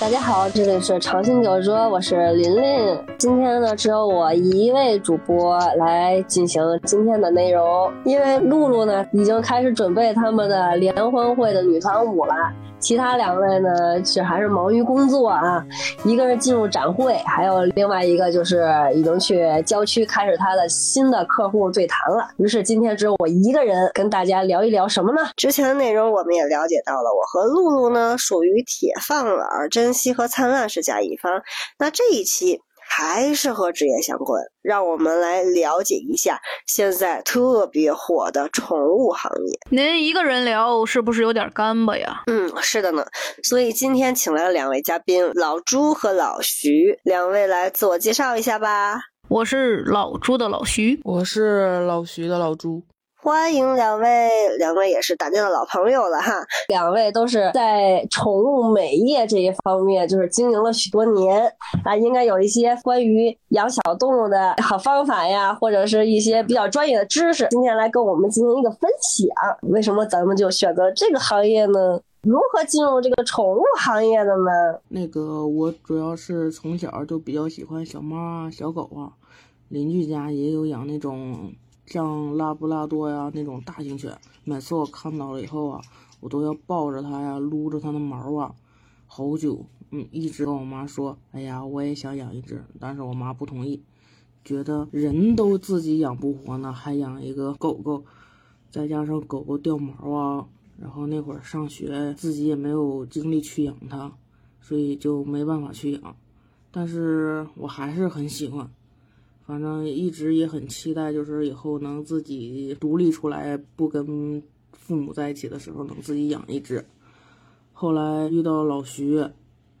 大家好，这里是长信酒桌，我是琳琳。今天呢，只有我一位主播来进行今天的内容，因为露露呢已经开始准备他们的联欢会的女团舞了。其他两位呢，是还是忙于工作啊，一个是进入展会，还有另外一个就是已经去郊区开始他的新的客户对谈了。于是今天只有我一个人跟大家聊一聊什么呢？之前的内容我们也了解到了，我和露露呢属于铁饭碗，珍惜和灿烂是甲乙方。那这一期。还是和职业相关，让我们来了解一下现在特别火的宠物行业。您一个人聊是不是有点干巴呀？嗯，是的呢。所以今天请来了两位嘉宾，老朱和老徐，两位来自我介绍一下吧。我是老朱的老徐，我是老徐的老朱。欢迎两位，两位也是大家的老朋友了哈。两位都是在宠物美业这一方面，就是经营了许多年啊，应该有一些关于养小动物的好方法呀，或者是一些比较专业的知识。今天来跟我们进行一个分享。为什么咱们就选择这个行业呢？如何进入这个宠物行业的呢？那个我主要是从小就比较喜欢小猫啊、小狗啊，邻居家也有养那种。像拉布拉多呀那种大型犬，每次我看到了以后啊，我都要抱着它呀，撸着它的毛啊，好久，嗯，一直跟我妈说，哎呀，我也想养一只，但是我妈不同意，觉得人都自己养不活呢，还养一个狗狗，再加上狗狗掉毛啊，然后那会儿上学，自己也没有精力去养它，所以就没办法去养，但是我还是很喜欢。反正一直也很期待，就是以后能自己独立出来，不跟父母在一起的时候，能自己养一只。后来遇到老徐，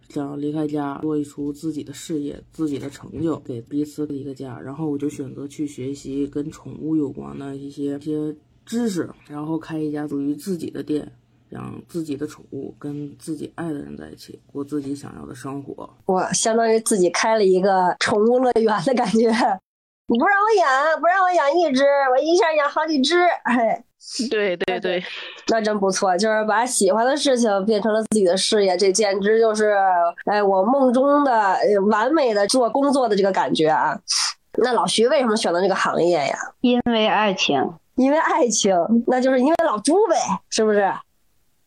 想离开家，做一出自己的事业，自己的成就，给彼此一个家。然后我就选择去学习跟宠物有关的一些一些知识，然后开一家属于自己的店。养自己的宠物，跟自己爱的人在一起，过自己想要的生活。我相当于自己开了一个宠物乐园的感觉。你不让我养，不让我养一只，我一下养好几只。哎，对 对对，那真不错，就是把喜欢的事情变成了自己的事业，这简直就是哎我梦中的完美的做工作的这个感觉啊。那老徐为什么选择这个行业呀？因为爱情。因为爱情，那就是因为老朱呗，是不是？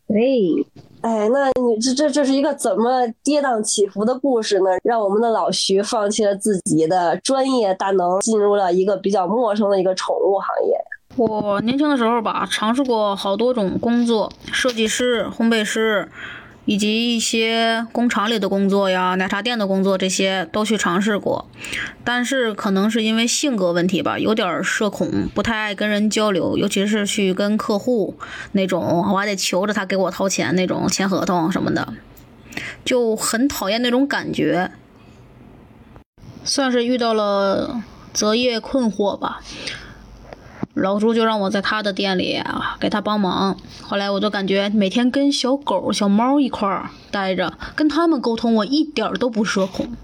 对，哎，那你这这这是一个怎么跌宕起伏的故事呢？让我们的老徐放弃了自己的专业大能，进入了一个比较陌生的一个宠物行业。我年轻的时候吧，尝试过好多种工作，设计师、烘焙师。以及一些工厂里的工作呀，奶茶店的工作，这些都去尝试过，但是可能是因为性格问题吧，有点社恐，不太爱跟人交流，尤其是去跟客户那种，我还得求着他给我掏钱那种，签合同什么的，就很讨厌那种感觉，算是遇到了择业困惑吧。老朱就让我在他的店里啊给他帮忙，后来我就感觉每天跟小狗、小猫一块儿待着，跟他们沟通，我一点都不社恐，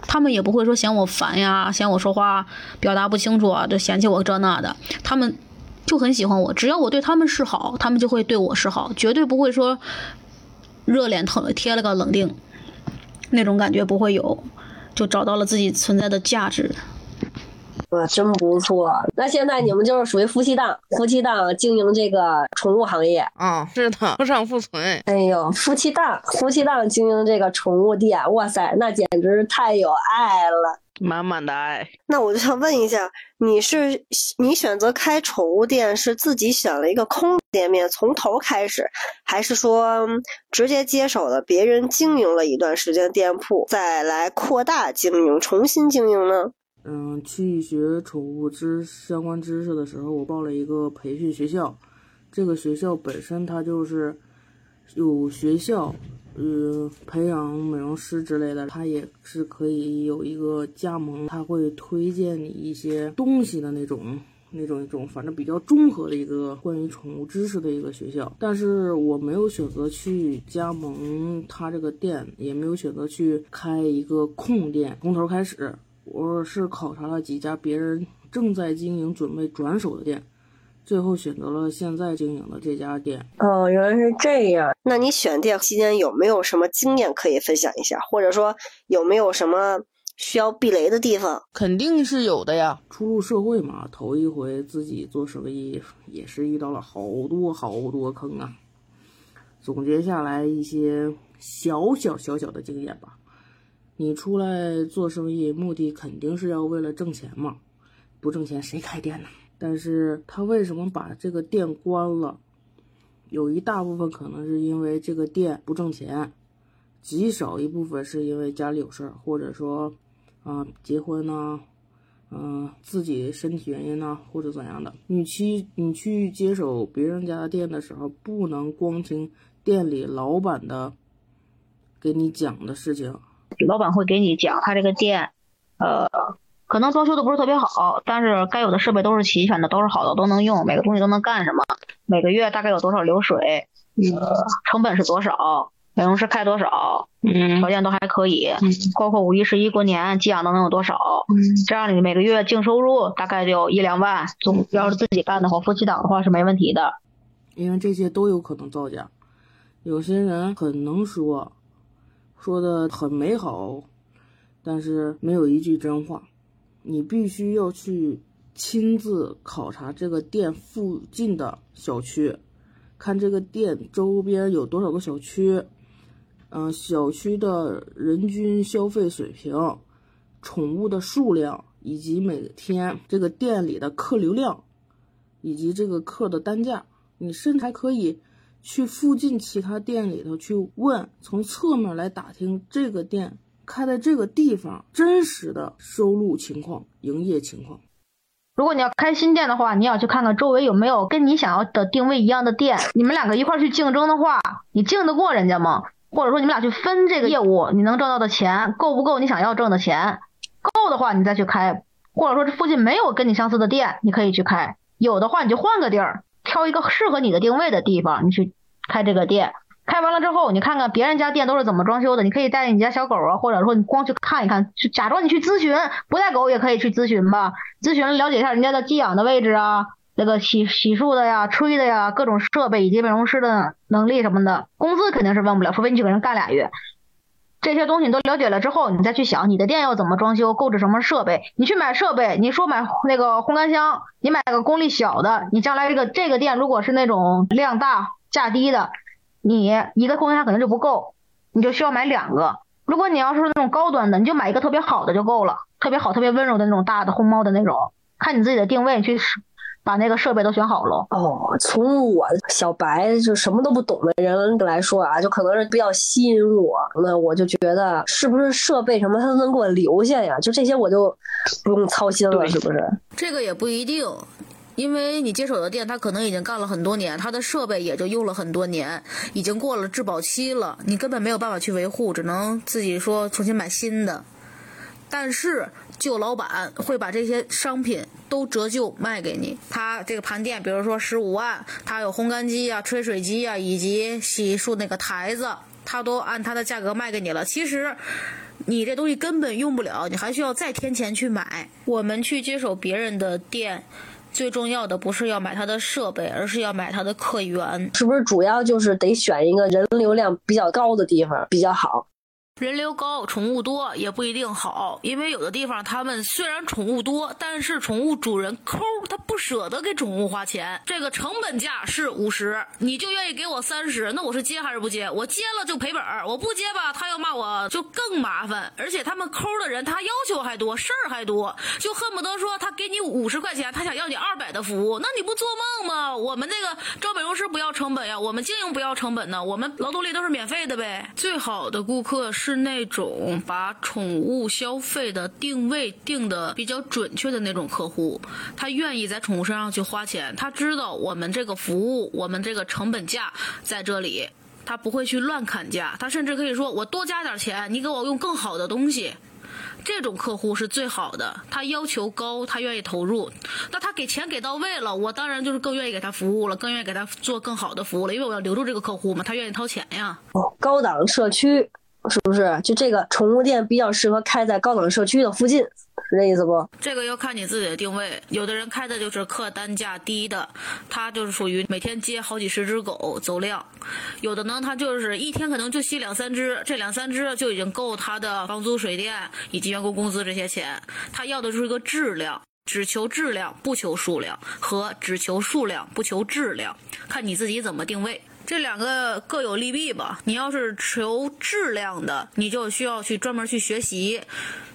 他们也不会说嫌我烦呀，嫌我说话表达不清楚啊，就嫌弃我这那的，他们就很喜欢我，只要我对他们示好，他们就会对我示好，绝对不会说热脸贴贴了个冷腚，那种感觉不会有，就找到了自己存在的价值。哇，真不错！那现在你们就是属于夫妻档，夫妻档经营这个宠物行业啊，是的，夫上妇存。哎呦，夫妻档，夫妻档经营这个宠物店，哇塞，那简直太有爱了，满满的爱。那我就想问一下，你是你选择开宠物店，是自己选了一个空店面从头开始，还是说直接接手了别人经营了一段时间店铺，再来扩大经营，重新经营呢？嗯，去学宠物知相关知识的时候，我报了一个培训学校。这个学校本身它就是有学校，呃，培养美容师之类的。它也是可以有一个加盟，他会推荐你一些东西的那种、那种、一种，反正比较综合的一个关于宠物知识的一个学校。但是我没有选择去加盟他这个店，也没有选择去开一个空店，从头开始。我是考察了几家别人正在经营、准备转手的店，最后选择了现在经营的这家店。哦，原来是这样。那你选店期间有没有什么经验可以分享一下，或者说有没有什么需要避雷的地方？肯定是有的呀。初入社会嘛，头一回自己做生意，也是遇到了好多好多坑啊。总结下来一些小小小小的经验吧。你出来做生意，目的肯定是要为了挣钱嘛，不挣钱谁开店呢？但是他为什么把这个店关了？有一大部分可能是因为这个店不挣钱，极少一部分是因为家里有事儿，或者说，啊结婚呢，嗯自己身体原因呢，或者怎样的。你去你去接手别人家的店的时候，不能光听店里老板的给你讲的事情，老板会给你讲他这个店，呃。可能装修的不是特别好，但是该有的设备都是齐全的，都是好的，都能用，每个东西都能干什么？每个月大概有多少流水？呃，成本是多少？美容师开多少？嗯，条件都还可以，包括五一、十一、过年，寄养都能有多少？嗯这样你每个月净收入大概就一两万。总要是自己干的话，夫妻档的话是没问题的。因为这些都有可能造假。有些人很能说，说的很美好，但是没有一句真话。你必须要去亲自考察这个店附近的小区，看这个店周边有多少个小区，嗯，小区的人均消费水平、宠物的数量，以及每天这个店里的客流量，以及这个客的单价。你甚至还可以去附近其他店里头去问，从侧面来打听这个店。开在这个地方真实的收入情况、营业情况。如果你要开新店的话，你要去看看周围有没有跟你想要的定位一样的店。你们两个一块去竞争的话，你竞得过人家吗？或者说你们俩去分这个业务，你能挣到的钱够不够你想要挣的钱？够的话你再去开。或者说这附近没有跟你相似的店，你可以去开。有的话你就换个地儿，挑一个适合你的定位的地方，你去开这个店。开完了之后，你看看别人家店都是怎么装修的，你可以带你家小狗啊，或者说你光去看一看，就假装你去咨询，不带狗也可以去咨询吧，咨询了解一下人家的寄养的位置啊，那个洗洗漱的呀、吹的呀，各种设备以及美容师的能力什么的，工资肯定是问不了，除非你去给人干俩月。这些东西你都了解了之后，你再去想你的店要怎么装修，购置什么设备，你去买设备，你说买那个烘干箱，你买个功率小的，你将来这个这个店如果是那种量大价低的。你一个空间可能就不够，你就需要买两个。如果你要是那种高端的，你就买一个特别好的就够了，特别好、特别温柔的那种大的烘猫的那种。看你自己的定位去把那个设备都选好了。哦，从我小白就什么都不懂的人来说啊，就可能是比较吸引我。那我就觉得是不是设备什么他都能给我留下呀？就这些我就不用操心了，是不是？这个也不一定。因为你接手的店，他可能已经干了很多年，他的设备也就用了很多年，已经过了质保期了，你根本没有办法去维护，只能自己说重新买新的。但是旧老板会把这些商品都折旧卖给你，他这个盘店，比如说十五万，他有烘干机啊、吹水机啊，以及洗漱那个台子，他都按他的价格卖给你了。其实你这东西根本用不了，你还需要再添钱去买。我们去接手别人的店。最重要的不是要买他的设备，而是要买他的客源。是不是主要就是得选一个人流量比较高的地方比较好？人流高，宠物多也不一定好，因为有的地方他们虽然宠物多，但是宠物主人抠，他不舍得给宠物花钱。这个成本价是五十，你就愿意给我三十，那我是接还是不接？我接了就赔本儿，我不接吧，他要骂我就更麻烦。而且他们抠的人，他要求还多，事儿还多，就恨不得说他给你五十块钱，他想要你二百的服务，那你不做梦吗？我们这个招美容师不要成本呀，我们经营不要成本呢，我们劳动力都是免费的呗。最好的顾客是。是那种把宠物消费的定位定的比较准确的那种客户，他愿意在宠物身上去花钱，他知道我们这个服务，我们这个成本价在这里，他不会去乱砍价，他甚至可以说我多加点钱，你给我用更好的东西。这种客户是最好的，他要求高，他愿意投入，那他给钱给到位了，我当然就是更愿意给他服务了，更愿意给他做更好的服务了，因为我要留住这个客户嘛，他愿意掏钱呀。哦，高档社区。是不是？就这个宠物店比较适合开在高档社区的附近，是这意思不？这个要看你自己的定位，有的人开的就是客单价低的，他就是属于每天接好几十只狗走量；有的呢，他就是一天可能就吸两三只，这两三只就已经够他的房租、水电以及员工工资这些钱。他要的是一个质量。只求质量不求数量，和只求数量不求质量，看你自己怎么定位。这两个各有利弊吧。你要是求质量的，你就需要去专门去学习。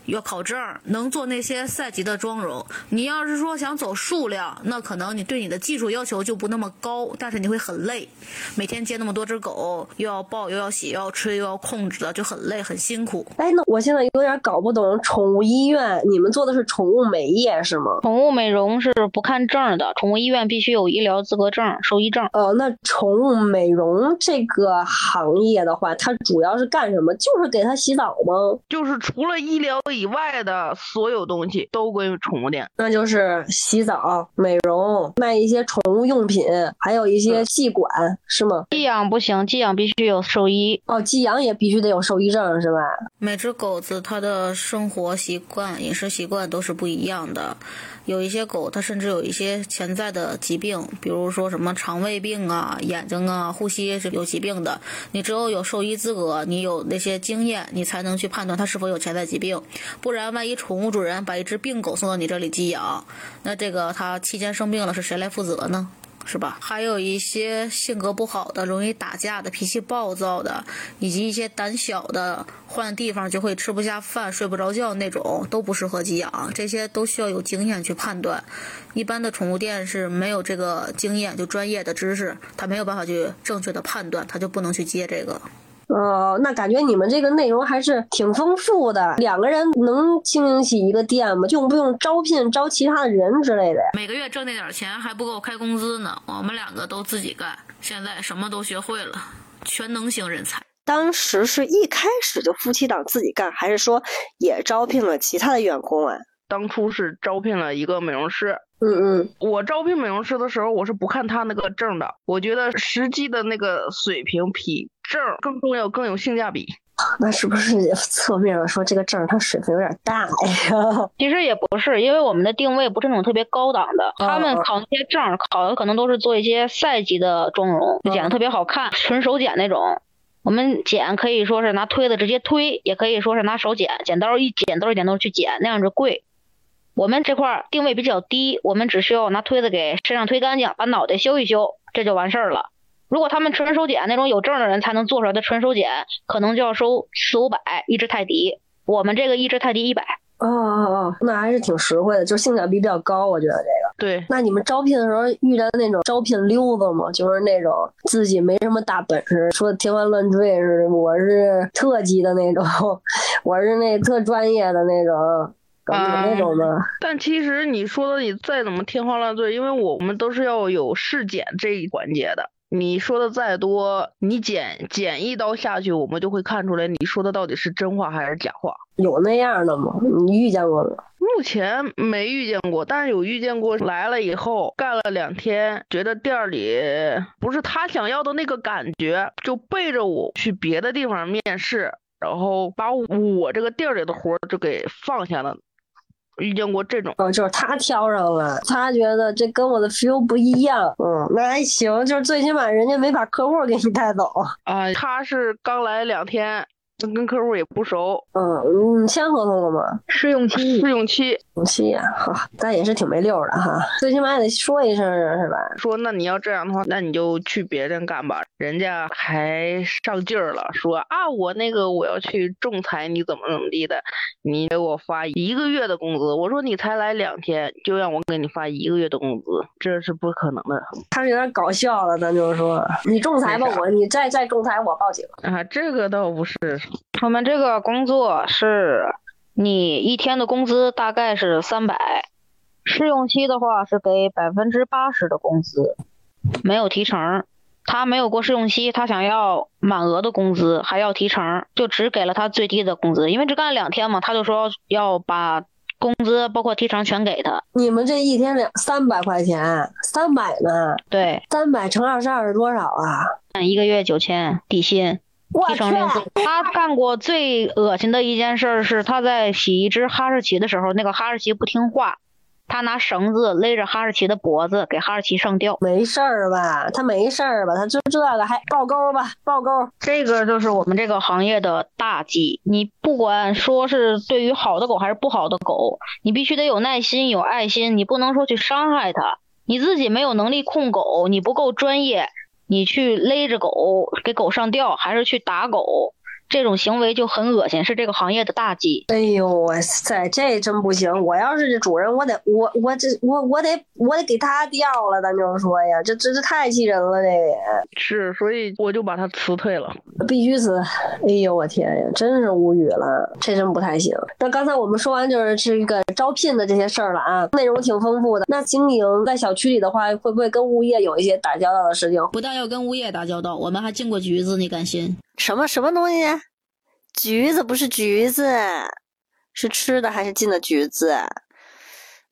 要考证，能做那些赛级的妆容。你要是说想走数量，那可能你对你的技术要求就不那么高，但是你会很累，每天接那么多只狗，又要抱又要洗又要吹又要控制的，就很累很辛苦。哎，那我现在有点搞不懂，宠物医院你们做的是宠物美业是吗？宠物美容是不看证的，宠物医院必须有医疗资格证、兽医证。呃，那宠物美容这个行业的话，它主要是干什么？就是给它洗澡吗？就是除了医疗。以外的所有东西都归宠物店，那就是洗澡、美容、卖一些宠物用品，还有一些寄管，是吗？寄养不行，寄养必须有兽医。哦，寄养也必须得有兽医证，是吧？每只狗子它的生活习惯、饮食习惯都是不一样的。有一些狗，它甚至有一些潜在的疾病，比如说什么肠胃病啊、眼睛啊、呼吸是有疾病的。你只有有兽医资格，你有那些经验，你才能去判断它是否有潜在疾病。不然，万一宠物主人把一只病狗送到你这里寄养，那这个它期间生病了，是谁来负责呢？是吧？还有一些性格不好的、容易打架的、脾气暴躁的，以及一些胆小的，换地方就会吃不下饭、睡不着觉那种，都不适合寄养。这些都需要有经验去判断。一般的宠物店是没有这个经验，就专业的知识，他没有办法去正确的判断，他就不能去接这个。哦，那感觉你们这个内容还是挺丰富的。两个人能经营起一个店吗？用不用招聘招其他的人之类的？每个月挣那点钱还不够开工资呢。我们两个都自己干，现在什么都学会了，全能型人才。当时是一开始就夫妻档自己干，还是说也招聘了其他的员工啊？当初是招聘了一个美容师。嗯嗯，我招聘美容师的时候，我是不看他那个证的。我觉得实际的那个水平比证更重要，更有性价比。那是不是也侧面说这个证它水分有点大呀？其实也不是，因为我们的定位不是那种特别高档的，他们考那些证考的可能都是做一些赛级的妆容，剪的特别好看，纯手剪那种。我们剪可以说是拿推子直接推，也可以说是拿手剪，剪刀一剪刀一剪刀去剪，那样就贵。我们这块定位比较低，我们只需要拿推子给身上推干净，把脑袋修一修，这就完事儿了。如果他们纯手检那种有证的人才能做出来的纯手检，可能就要收四五百一只泰迪。我们这个一只泰迪一百。哦哦哦，那还是挺实惠的，就性价比比较高，我觉得这个。对。那你们招聘的时候遇到那种招聘溜子吗？就是那种自己没什么大本事，说天花乱坠似的，我是特级的那种，我是那特专业的那种。那种的，但其实你说的你再怎么天花乱坠，因为我们都是要有试检这一环节的。你说的再多，你剪剪一刀下去，我们就会看出来你说的到底是真话还是假话。有那样的吗？你遇见过吗？目前没遇见过，但是有遇见过来了以后干了两天，觉得店里不是他想要的那个感觉，就背着我去别的地方面试，然后把我这个店里的活就给放下了。遇见过这种，嗯，就是他挑上了，他觉得这跟我的 feel 不一样，嗯，那还行，就是最起码人家没把客户给你带走 啊，他是刚来两天。跟客户也不熟，嗯，你签合同了吗？试用期，试用期，试用期呀，哈，但也是挺没溜的哈，最起码也得说一声是吧？说那你要这样的话，那你就去别人干吧。人家还上劲儿了，说啊，我那个我要去仲裁，你怎么怎么地的，你给我发一个月的工资。我说你才来两天，就让我给你发一个月的工资，这是不可能的。他是有点搞笑了，咱就是说，你仲裁吧，我你再再仲裁，我报警啊，这个倒不是。我们这个工作是，你一天的工资大概是三百，试用期的话是给百分之八十的工资，没有提成。他没有过试用期，他想要满额的工资，还要提成，就只给了他最低的工资，因为只干了两天嘛，他就说要把工资包括提成全给他。你们这一天两三百块钱，三百呢？对，三百乘二十二是多少啊？一个月九千底薪。我去。他干过最恶心的一件事儿是，他在洗一只哈士奇的时候，那个哈士奇不听话，他拿绳子勒着哈士奇的脖子，给哈士奇上吊。没事儿吧？他没事儿吧？他就这个还爆钩吧？爆钩！这个就是我们这个行业的大忌。你不管说是对于好的狗还是不好的狗，你必须得有耐心、有爱心，你不能说去伤害它。你自己没有能力控狗，你不够专业，你去勒着狗给狗上吊，还是去打狗，这种行为就很恶心，是这个行业的大忌。哎呦哇塞，这真不行！我要是这主人，我得我我这我我得我得给他掉了，咱就是说呀，这这是太气人了，这也是，所以我就把他辞退了。必须辞！哎呦我天呀，真是无语了，这真不太行。那刚才我们说完就是这个招聘的这些事儿了啊，内容挺丰富的。那经营在小区里的话，会不会跟物业有一些打交道的事情？不但要跟物业打交道，我们还进过局子，你敢信？什么什么东西？橘子不是橘子，是吃的还是进的橘子？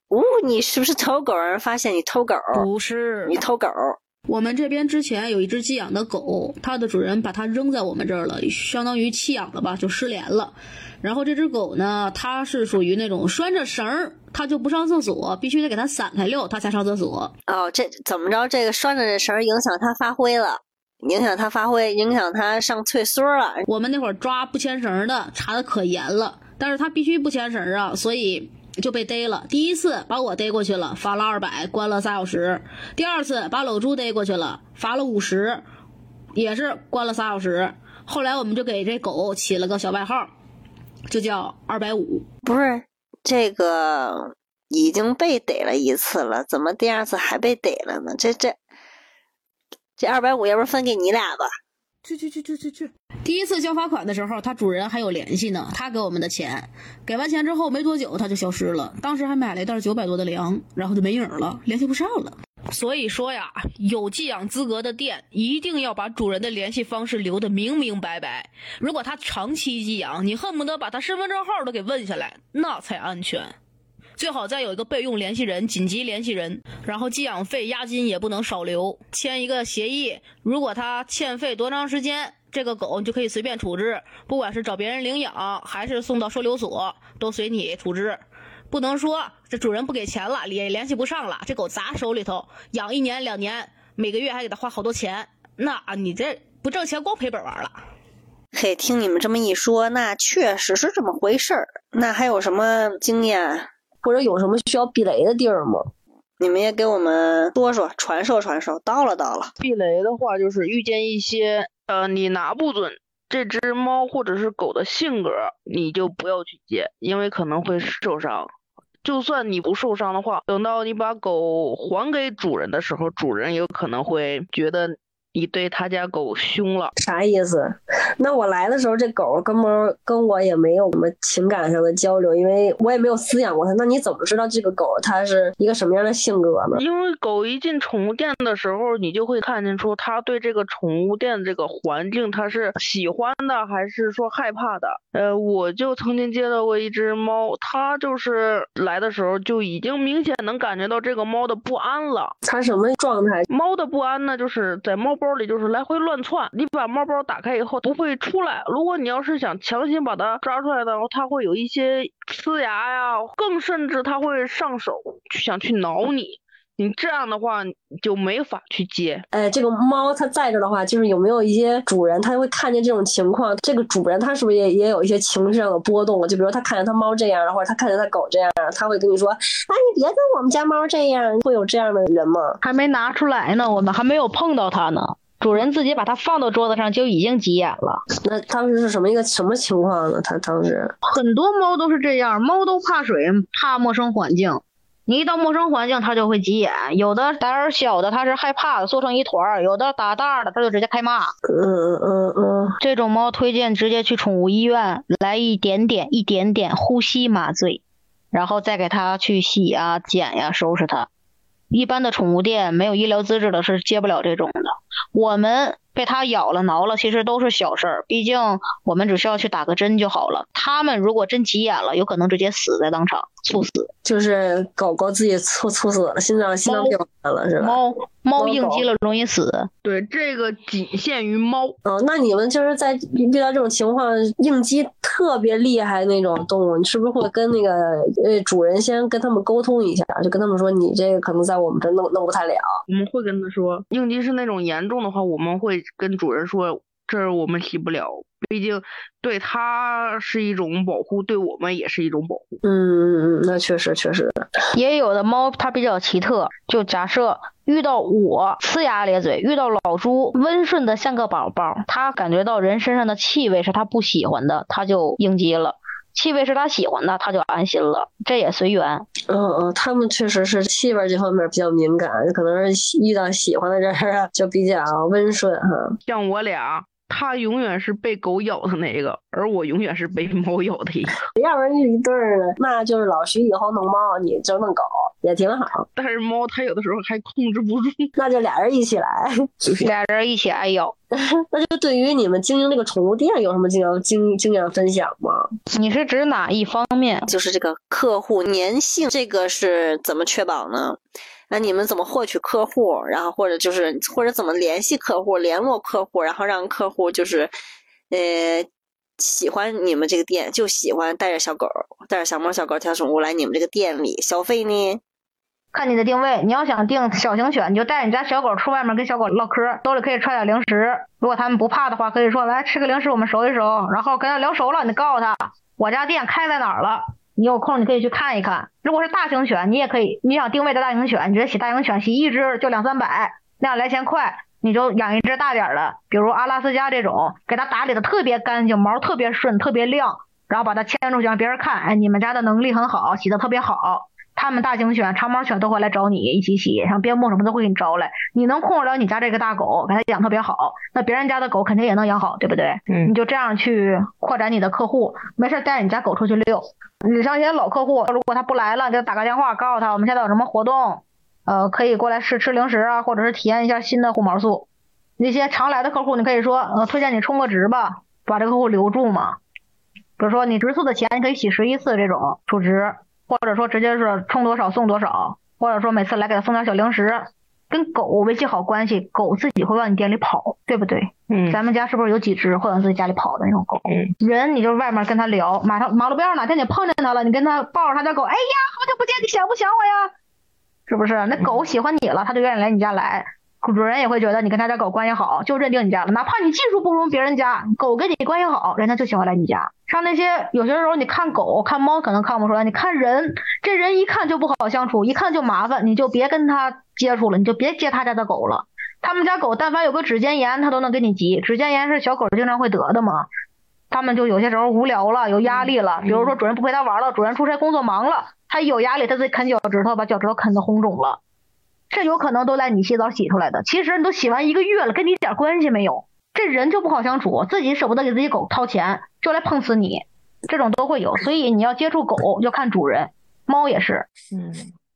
呜、你是不是偷狗？让人发现你偷狗，不是你偷狗。我们这边之前有一只寄养的狗，它的主人把它扔在我们这儿了，相当于弃养了吧，就失联了。然后这只狗呢，它是属于那种拴着绳儿，它就不上厕所，必须得给它散开溜，它才上厕所。哦，这怎么着？这个拴着这绳儿影响它发挥了，影响他发挥，影响他上翠缩了。我们那会儿抓不牵绳的，查的可严了，但是他必须不牵绳啊，所以就被逮了。第一次把我逮过去了，罚了二百，关了仨小时；第二次把老朱逮过去了，罚了五十，也是关了仨小时。后来我们就给这狗起了个小外号，就叫二百五。不是这个已经被逮了一次了，怎么第二次还被逮了呢？这这这二百五，要不分给你俩吧？去去去去去去！第一次交罚款的时候，他主人还有联系呢，他给我们的钱，给完钱之后没多久他就消失了。当时还买了一袋九百多的粮，然后就没影了，联系不上了。所以说呀，有寄养资格的店一定要把主人的联系方式留得明明白白。如果他长期寄养，你恨不得把他身份证号都给问下来，那才安全。最好再有一个备用联系人、紧急联系人，然后寄养费、押金也不能少留，签一个协议。如果他欠费多长时间，这个狗你就可以随便处置，不管是找别人领养还是送到收留所，都随你处置。不能说这主人不给钱了，也联系不上了，这狗砸手里头养一年两年，每个月还给他花好多钱，那你这不挣钱光赔本玩了。嘿，听你们这么一说，那确实是这么回事儿。那还有什么经验，或者有什么需要避雷的地儿吗？你们也给我们说说，传授传授，到了到了。避雷的话，就是遇见一些呃，你拿不准这只猫或者是狗的性格，你就不要去接，因为可能会受伤。就算你不受伤的话，等到你把狗还给主人的时候，主人有可能会觉得你对他家狗凶了。啥意思？那我来的时候，这狗跟猫跟我也没有什么情感上的交流，因为我也没有饲养过它。那你怎么知道这个狗它是一个什么样的性格呢？因为狗一进宠物店的时候，你就会看见出它对这个宠物店这个环境，它是喜欢的还是说害怕的。呃，我就曾经接到过一只猫，它就是来的时候就已经明显能感觉到这个猫的不安了。它什么状态？猫的不安呢，就是在猫包里就是来回乱窜。你把猫包打开以后，不会出来。如果你要是想强行把它抓出来的话，它会有一些呲牙呀，更甚至它会上手去，想去挠你。你这样的话就没法去接。哎，这个猫它在这的话，就是有没有一些主人他会看见这种情况？这个主人他是不是也也有一些情绪上的波动？就比如他看见他猫这样，或者他看见他狗这样，他会跟你说：“哎，你别跟我们家猫这样。”会有这样的人吗？还没拿出来呢，我们还没有碰到它呢。主人自己把它放到桌子上就已经急眼了。那当时是什么一个什么情况呢？他当时很多猫都是这样，猫都怕水，怕陌生环境。你一到陌生环境，它就会急眼。有的胆儿小的，它是害怕的，缩成一团儿；有的胆大的，它就直接开骂。嗯嗯嗯嗯，这种猫推荐直接去宠物医院来一点点、一点点呼吸麻醉，然后再给它去洗呀、剪呀、收拾它。一般的宠物店没有医疗资质的是接不了这种的。我们被它咬了、挠了，其实都是小事儿，毕竟我们只需要去打个针就好了。它们如果真急眼了，有可能直接死在当场。猝死。就是狗狗自己猝猝死了，心脏心脏病发了是吧？猫猫应激了容易死。对，这个仅限于猫。哦，那你们就是在遇到这种情况，应激特别厉害那种动物，你是不是会跟那个呃主人先跟他们沟通一下，就跟他们说你这个可能在我们这弄弄不太了。我们会跟他说，应激是那种严重的话，我们会跟主人说，这儿我们洗不了，毕竟对它是一种保护，对我们也是一种保护。嗯嗯嗯，那确实确实，也有的猫它比较奇特，就假设遇到我呲牙咧嘴，遇到老朱温顺的像个宝宝，它感觉到人身上的气味是它不喜欢的，它就应激了；气味是它喜欢的，它就安心了。这也随缘。嗯嗯，他们确实是气味这方面比较敏感，可能是遇到喜欢的人儿就比较温顺哈。像我俩，它永远是被狗咬的那个，而我永远是被猫咬的一个。要不然就一对儿呢，那就是老徐以后弄猫，你就弄狗也挺好，但是猫它有的时候还控制不住。那就俩人一起来。俩人一起挨咬。那就对于你们经营这个宠物店有什么经验经经验分享吗？你是指哪一方面？就是这个客户粘性，这个是怎么确保呢？那你们怎么获取客户？然后或者就是或者怎么联系客户、联络客户，然后让客户就是呃喜欢你们这个店，就喜欢带着小狗、带着小猫、小狗、小宠物来你们这个店里消费呢？看你的定位，你要想定小型犬，你就带你家小狗出外面跟小狗唠嗑，兜里可以揣点零食。如果他们不怕的话，可以说来吃个零食，我们熟一熟。然后跟他聊熟了，你告诉他我家店开在哪儿了，你有空你可以去看一看。如果是大型犬，你也可以，你想定位的大型犬，你直接洗大型犬洗一只就两三百，那样来钱快，你就养一只大点的，比如阿拉斯加这种，给它打理的特别干净，毛特别顺，特别亮，然后把它牵出去让别人看，哎，你们家的能力很好，洗的特别好。他们大型犬、长毛犬都会来找你一起洗，像边牧什么都会给你招来。你能控制了你家这个大狗，给它养特别好，那别人家的狗肯定也能养好，对不对？嗯你就这样去扩展你的客户，没事带着你家狗出去遛。你像一些老客户，如果他不来了，你给他打个电话，告诉他我们现在有什么活动，呃，可以过来试吃零食啊，或者是体验一下新的护毛素。那些常来的客户，你可以说，呃，推荐你充个值吧，把这个客户留住嘛。比如说你植树的钱，你可以洗十一次这种储值，或者说直接是充多少送多少，或者说每次来给他送点小零食。跟狗维系好关系，狗自己会往你店里跑，对不对？嗯咱们家是不是有几只会往自己家里跑的那种狗？嗯人你就外面跟他聊，马上马路边上哪天你碰见他了，你跟他抱着他家狗，哎呀，好久不见，你想不想我呀？是不是？那狗喜欢你了，它就愿意来你家来。主人也会觉得你跟他家狗关系好，就认定你家了。哪怕你技术不如别人家，狗跟你关系好，人家就喜欢来你家。像那些有些时候你看狗、看猫可能看不出来，你看人，这人一看就不好相处，一看就麻烦，你就别跟他接触了，你就别接他家的狗了。他们家狗但凡有个指尖炎，它都能跟你急。指尖炎是小狗经常会得的嘛。他们就有些时候无聊了，有压力了，比如说主人不陪他玩了，主人出差工作忙了，他一有压力，他自己啃脚趾头，把脚趾头啃得红肿了，这有可能都赖你洗澡洗出来的。其实你都洗完一个月了，跟你一点关系没有。这人就不好相处，自己舍不得给自己狗掏钱，就来碰瓷你，这种都会有。所以你要接触狗，要看主人，猫也是。嗯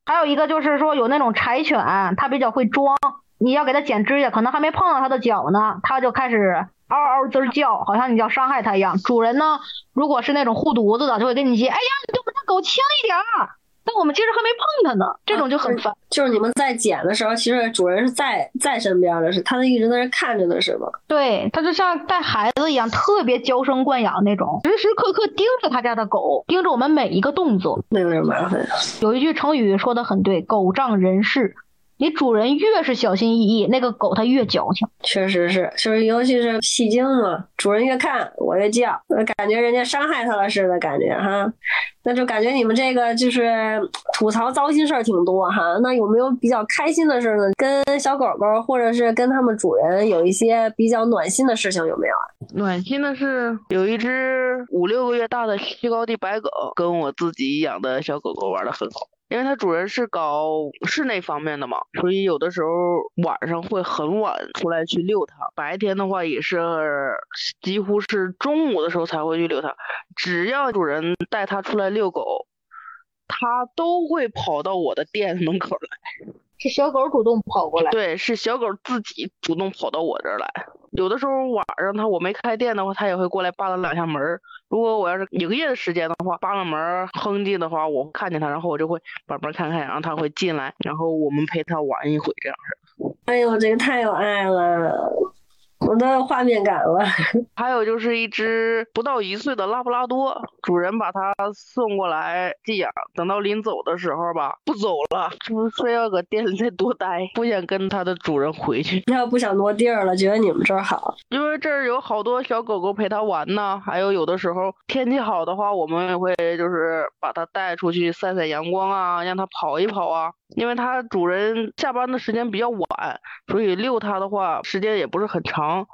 还有一个就是说有那种柴犬，它比较会装，你要给它剪指甲，可能还没碰到它的脚呢，它就开始嗷嗷滋儿叫，好像你要伤害它一样。主人呢，如果是那种护犊子的，就会跟你急，哎呀，你对我们家狗轻一点儿，但我们其实还没碰它呢，这种就很烦。就是你们在捡的时候，其实主人是在在身边的，是他一直在那看着的，是吗？对，它就像带孩子一样，特别娇生惯养那种，时时刻刻盯着他家的狗，盯着我们每一个动作。那有点麻烦。有一句成语说的很对，狗仗人势。你主人越是小心翼翼，那个狗它越矫情。确实是，就是尤其是戏精嘛，主人越看我越叫，呃感觉人家伤害它了似的感觉哈。那就感觉你们这个就是吐槽糟心事儿挺多哈。那有没有比较开心的事儿呢？跟小狗狗或者是跟他们主人有一些比较暖心的事情有没有啊？暖心的是，有一只五六个月大的西高地白狗，跟我自己养的小狗狗玩的很好。因为它主人是搞室内方面的嘛，所以有的时候晚上会很晚出来去遛它，白天的话也是几乎是中午的时候才会去遛它。只要主人带它出来遛狗，它都会跑到我的店门口来。是小狗主动跑过来。对，是小狗自己主动跑到我这儿来。有的时候晚上它我没开店的话，它也会过来扒拉两下门儿。如果我要是营业的时间的话，扒拉门儿哼唧的话，我看见它，然后我就会把门开开，然后它会进来，然后我们陪它玩一会这样式的。哎呦，这个太有爱了，我都有画面感了。还有就是一只不到一岁的拉布拉多，主人把它送过来寄养，等到临走的时候吧，不走了，就是非要搁店里再多待，不想跟它的主人回去。要不想挪地儿了，觉得你们这儿好。因为这儿有好多小狗狗陪它玩呢，还有有的时候天气好的话，我们也会就是把它带出去晒晒阳光啊，让它跑一跑啊。因为它主人下班的时间比较晚，所以遛它的话时间也不是很长，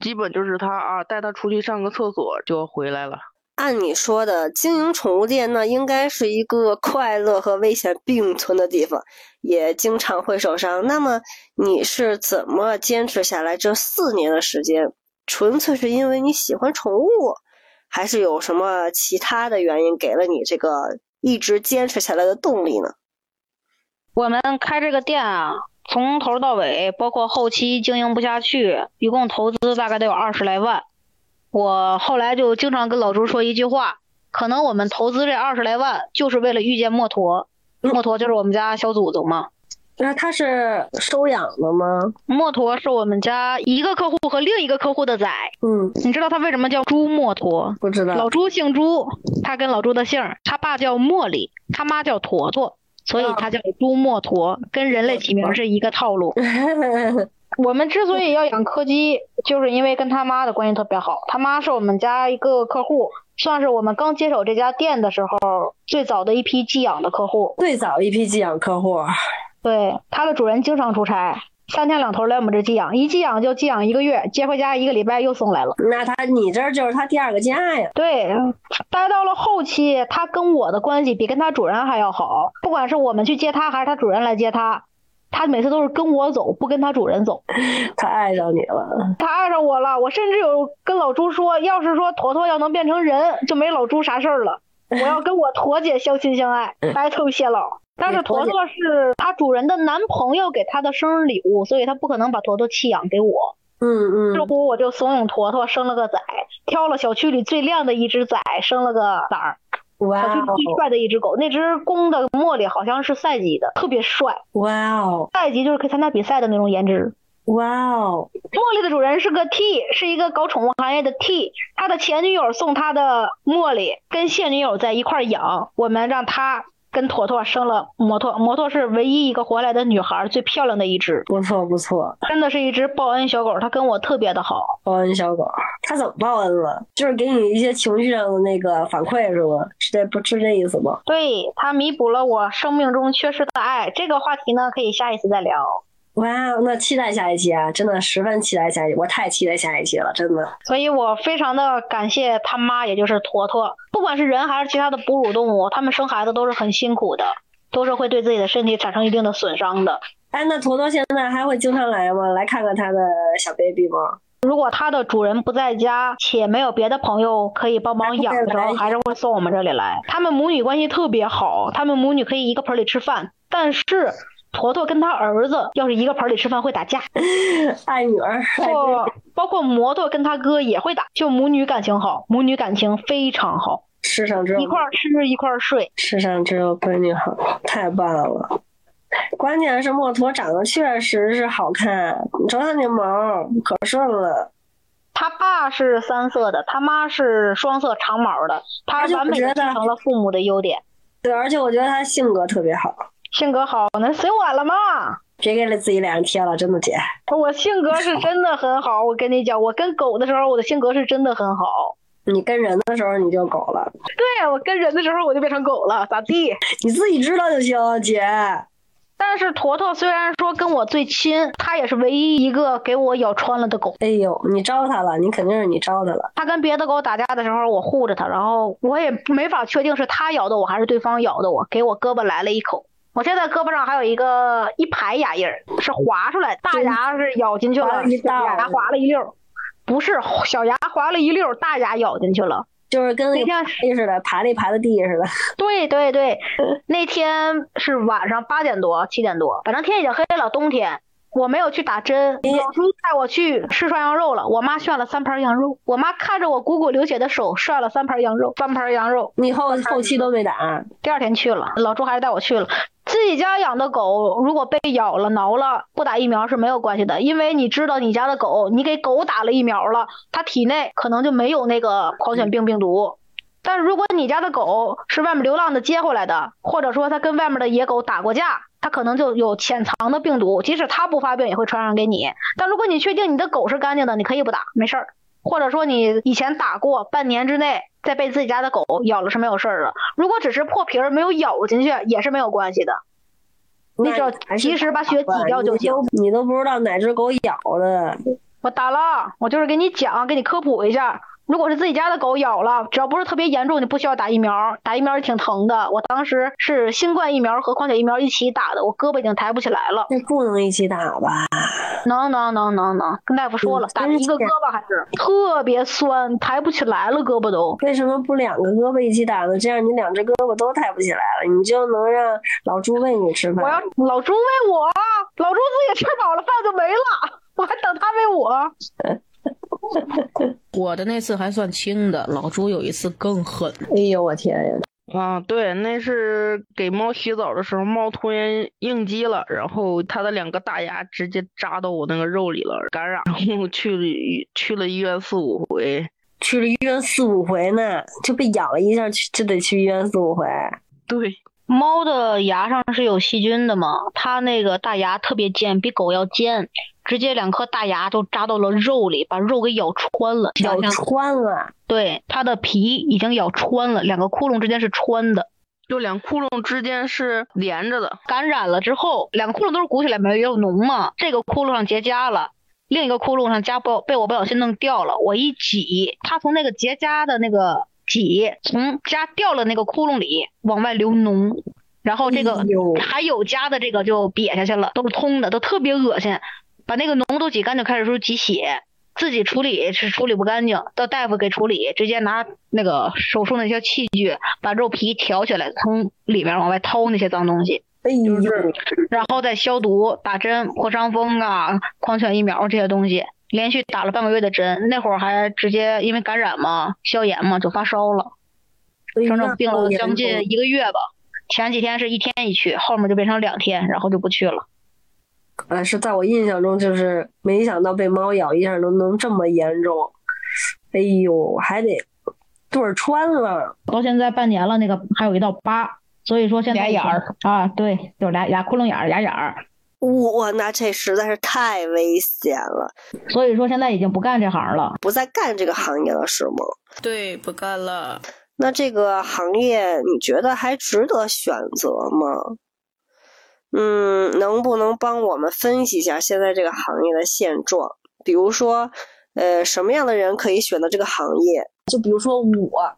基本就是它啊带它出去上个厕所就回来了。按你说的，经营宠物店呢，应该是一个快乐和危险并存的地方，也经常会受伤。那么你是怎么坚持下来这四年的时间？纯粹是因为你喜欢宠物，还是有什么其他的原因给了你这个一直坚持下来的动力呢？我们开这个店啊，从头到尾，包括后期经营不下去，一共投资大概得有二十来万。我后来就经常跟老朱说一句话，可能我们投资这二十来万，就是为了遇见墨驼。墨驼就是我们家小祖宗嘛。那他是收养的吗？墨驼是我们家一个客户和另一个客户的崽。嗯，你知道他为什么叫朱墨驼？不知道。老朱姓朱，他跟老朱的姓，他爸叫茉莉，他妈叫坨坨，所以它叫朱墨驼，跟人类起名是一个套路。我们之所以要养柯基，就是因为跟他妈的关系特别好。他妈是我们家一个客户，算是我们刚接手这家店的时候最早的一批寄养的客户。最早一批寄养客户。对，它的主人经常出差，三天两头来我们这寄养，一寄养就寄养一个月，接回家一个礼拜又送来了。那他你这就是他第二个家呀？对，待到了后期，他跟我的关系比跟他主人还要好。不管是我们去接他，还是他主人来接他，他每次都是跟我走，不跟他主人走。他爱上你了，他爱上我了。我甚至有跟老朱说，要是说坨坨要能变成人，就没老朱啥事儿了。我要跟我坨姐相亲相爱，白头偕老。但是坨坨是他主人的男朋友给他的生日礼物，所以他不可能把坨坨弃养给我。嗯嗯。这不我就怂恿坨坨生了个崽，挑了小区里最靓的一只崽，生了个崽儿。哇小区里最帅的一只狗，那只公的茉莉好像是赛级的，特别帅。哇哦，赛级就是可以参加比赛的那种颜值。哇哦，茉莉的主人是个 T，是一个搞宠物行业的 T，他的前女友送他的茉莉跟现女友在一块养，我们让他。跟坨坨生了摩托，摩托是唯一一个活来的女孩，最漂亮的一只，不错不错，真的是一只报恩小狗，它跟我特别的好。报恩小狗，它怎么报恩了？就是给你一些情绪上的那个反馈是吗？是这不是这意思吗？对，它弥补了我生命中缺失的爱。这个话题呢，可以下一次再聊。哇，那期待下一期啊！真的十分期待下一，我太期待下一期了，真的。所以我非常的感谢他妈，也就是坨坨。不管是人还是其他的哺乳动物，他们生孩子都是很辛苦的，都是会对自己的身体产生一定的损伤的。哎，那坨坨现在还会经常来吗？来看看他的小 baby 吗？如果他的主人不在家，且没有别的朋友可以帮忙养的时候，还是会送我们这里来。他们母女关系特别好，他们母女可以一个盆里吃饭，但是。坨坨跟他儿子要是一个盆里吃饭会打架，爱女儿。包包括摩托跟他哥也会打，就母女感情好，母女感情非常好。世上只有一块吃一块睡，世上只有闺女好，太棒了。关键是摩托长得确实是好看，你瞅他那毛可顺了。他爸是三色的，他妈是双色长毛的，他完美的继承了父母的优点。对，而且我觉得他性格特别好。性格好，那随我了吗？别给自己脸上贴了，真的姐。我性格是真的很好，我跟你讲，我跟狗的时候，我的性格是真的很好。你跟人的时候你就狗了。对，我跟人的时候我就变成狗了，咋地？你自己知道就行，姐。但是坨坨虽然说跟我最亲，它也是唯一一个给我咬穿了的狗。哎呦，你招它了，你肯定是你招它了。它跟别的狗打架的时候，我护着它，然后我也没法确定是它咬的我还是对方咬的我，给我胳膊来了一口。我现在胳膊上还有一个一排牙印儿，是划出来，大牙是咬进去了，小牙划了一溜儿，不是小牙划了一溜儿，大牙咬进去了。就是跟那天地似的，爬了一爬的地似的。对对对，那天是晚上八点多七点多，反正天已经黑了，冬天。我没有去打针，老朱带我去吃涮羊肉了。我妈涮了三盘羊肉，我妈看着我汩汩流血的手涮了三盘羊肉，三盘羊肉。你后后期都没打，第二天去了，老朱还是带我去了。自己家养的狗如果被咬了、挠了，不打疫苗是没有关系的，因为你知道你家的狗，你给狗打了疫苗了，它体内可能就没有那个狂犬病病毒。但如果你家的狗是外面流浪的接回来的，或者说它跟外面的野狗打过架，它可能就有潜藏的病毒，即使它不发病也会传染给你。但如果你确定你的狗是干净的，你可以不打，没事儿。或者说你以前打过，半年之内再被自己家的狗咬了是没有事儿的。如果只是破皮儿没有咬进去，也是没有关系的。你只要及时把血挤掉就行。你都不知道哪只狗咬的，我打了，我就是给你讲，给你科普一下。如果是自己家的狗咬了，只要不是特别严重，你不需要打疫苗。打疫苗也挺疼的。我当时是新冠疫苗和狂犬疫苗一起打的，我胳膊已经抬不起来了。那不能一起打吧？能能能能能，跟大夫说了，打一个胳膊还是特别酸，抬不起来了，胳膊都。为什么不两个胳膊一起打呢？这样你两只胳膊都抬不起来了，你就能让老朱喂你吃饭。我要老朱喂我，老朱自己吃饱了饭就没了，我还等他喂我。我的那次还算轻的，老朱有一次更狠。哎呦我天呀！啊，对，那是给猫洗澡的时候，猫突然应激了，然后它的两个大牙直接扎到我那个肉里了，感染，然后去了去了医院四五回，去了医院四五回呢，就被咬了一下，就得去医院四五回。对，猫的牙上是有细菌的嘛，它那个大牙特别尖，比狗要尖。直接两颗大牙都扎到了肉里，把肉给咬穿了。咬穿了，对，它的皮已经咬穿了，两个窟窿之间是穿的，就两窟窿之间是连着的。感染了之后，两个窟窿都是鼓起来没有脓嘛，这个窟窿上结痂了，另一个窟窿上痂不被我不小心弄掉了，我一挤，它从那个结痂的那个挤，从痂掉了那个窟窿里往外流脓，然后这个还有痂的这个就瘪下去了，都是通的，都特别恶心。把那个脓都挤干净，开始说挤血，自己处理是处理不干净，到大夫给处理，直接拿那个手术那些器具把肉皮挑起来，从里面往外掏那些脏东西，然后再消毒、打针、破伤风啊、狂犬疫苗这些东西，连续打了半个月的针，那会儿还直接因为感染嘛、消炎嘛就发烧了，整整病了将近一个月吧。前几天是一天一去，后面就变成两天，然后就不去了。呃，是在我印象中，就是没想到被猫咬一下能能这么严重，哎呦，还得对穿了，到现在半年了，那个还有一道疤，所以说现在俩眼儿啊，对，就俩俩窟窿眼儿，俩眼儿。哇，那这实在是太危险了，所以说现在已经不干这行了，不再干这个行业了，是吗？对，不干了。那这个行业你觉得还值得选择吗？嗯，能不能帮我们分析一下现在这个行业的现状？比如说，呃，什么样的人可以选择这个行业？就比如说我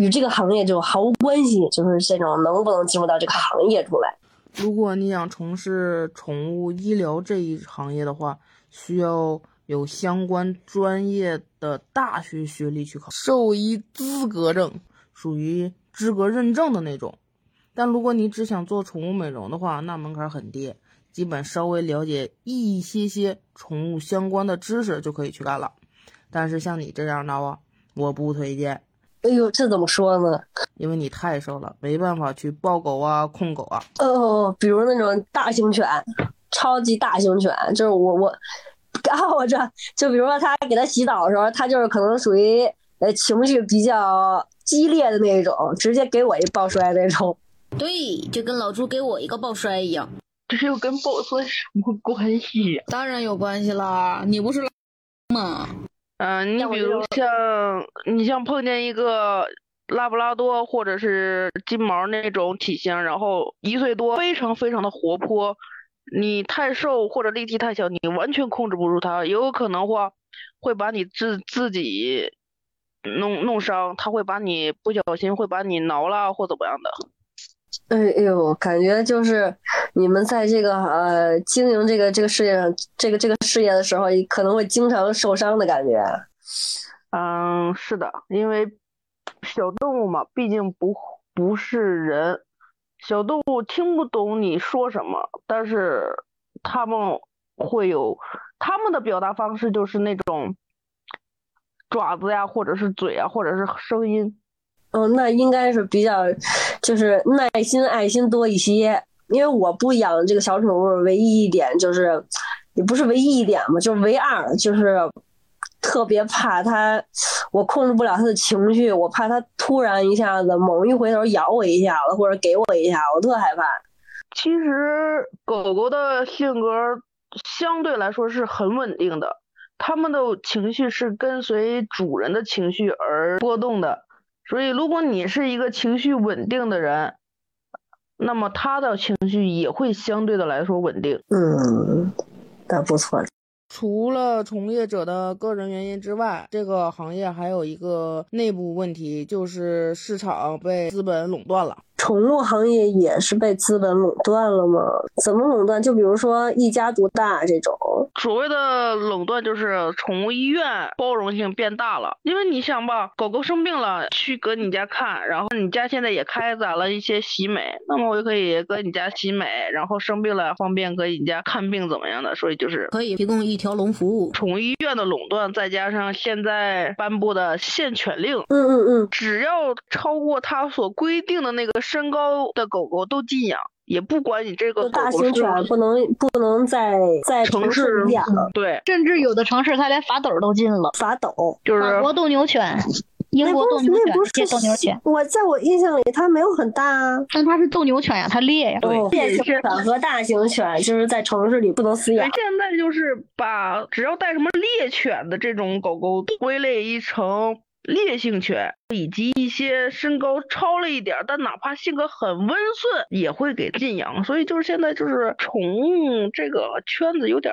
与这个行业就毫无关系，就是这种能不能进入到这个行业出来？如果你想从事宠物医疗这一行业的话，需要有相关专业的大学学历去考兽医资格证，属于资格认证的那种。但如果你只想做宠物美容的话，那门槛很低，基本稍微了解一些些宠物相关的知识就可以去干了。但是像你这样的话，我不推荐。哎呦，这怎么说呢？因为你太瘦了，没办法去抱狗啊、控狗啊。哦，比如那种大型犬，超级大型犬，就是我我，啊，我这就比如说他给它洗澡的时候，他就是可能属于呃情绪比较激烈的那种，直接给我一抱摔那种。对，就跟老朱给我一个抱摔一样。这又跟抱摔什么关系？当然有关系啦，你不是吗？嗯，你比如像你像碰见一个拉布拉多或者是金毛那种体型，然后一岁多，非常非常的活泼，你太瘦或者力气太小，你完全控制不住它，有可能话会把你自自己弄弄伤，它会把你不小心会把你挠了或怎么样的。哎呦，感觉就是你们在这个呃经营这个这个事业上这个这个事业的时候，可能会经常受伤的感觉。嗯，是的，因为小动物嘛，毕竟不不是人，小动物听不懂你说什么，但是它们会有它们的表达方式，就是那种爪子呀，或者是嘴啊，或者是声音。嗯，那应该是比较就是耐心、爱心多一些。因为我不养这个小宠物，唯一一点就是，也不是唯一一点嘛，就是唯二，就是特别怕它，我控制不了它的情绪，我怕它突然一下子猛一回头咬我一下子，或者给我一下，我特害怕。其实狗狗的性格相对来说是很稳定的，它们的情绪是跟随主人的情绪而波动的。所以，如果你是一个情绪稳定的人，那么他的情绪也会相对的来说稳定。嗯，那不错。除了从业者的个人原因之外，这个行业还有一个内部问题，就是市场被资本垄断了。宠物行业也是被资本垄断了吗？怎么垄断？就比如说一家独大这种。所谓的垄断就是宠物医院包容性变大了，因为你想吧，狗狗生病了去搁你家看，然后你家现在也开展了一些洗美，那么我就可以搁你家洗美，然后生病了方便搁你家看病怎么样的？所以就是可以提供一条龙服务。宠物医院的垄断，再加上现在颁布的限犬令，嗯嗯嗯，只要超过它所规定的那个身高的狗狗都禁养。也不管你这个大型犬不能不能在在城市养，对，甚至有的城市它连法斗都禁了。法斗就是法国斗牛犬、英国斗牛犬、不是斗牛犬。我在我印象里，它没有很大啊，但它是斗牛犬呀，它猎呀。对，烈型犬和大型犬就是在城市里不能饲养。现在就是把只要带什么猎犬的这种狗狗归类一成。烈性犬以及一些身高超了一点，但哪怕性格很温顺，也会给禁养。所以就是现在就是宠物这个圈子有点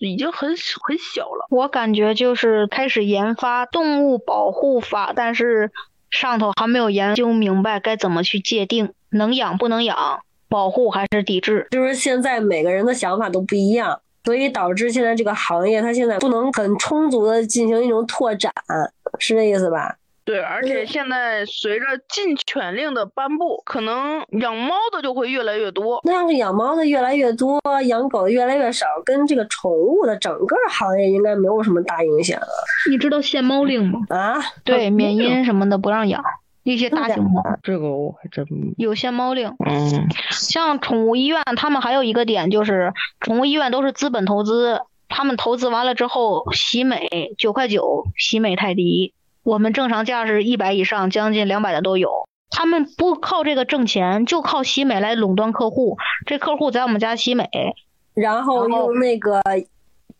已经很很小了。我感觉就是开始研发动物保护法，但是上头还没有研究明白该怎么去界定能养不能养，保护还是抵制。就是现在每个人的想法都不一样。所以导致现在这个行业，它现在不能很充足的进行一种拓展，是这意思吧？对，而且现在随着禁犬令的颁布，可能养猫的就会越来越多。那要是养猫的越来越多，养狗的越来越少，跟这个宠物的整个行业应该没有什么大影响。你知道限猫令吗？啊，对，缅因什么的不让养。一些大型猫，这个我还真有些猫令。嗯，像宠物医院，他们还有一个点就是，宠物医院都是资本投资，他们投资完了之后，喜美九块九，喜美泰迪，我们正常价是一百以上，将近两百的都有。他们不靠这个挣钱，就靠喜美来垄断客户。这客户在我们家喜美，然后用那个。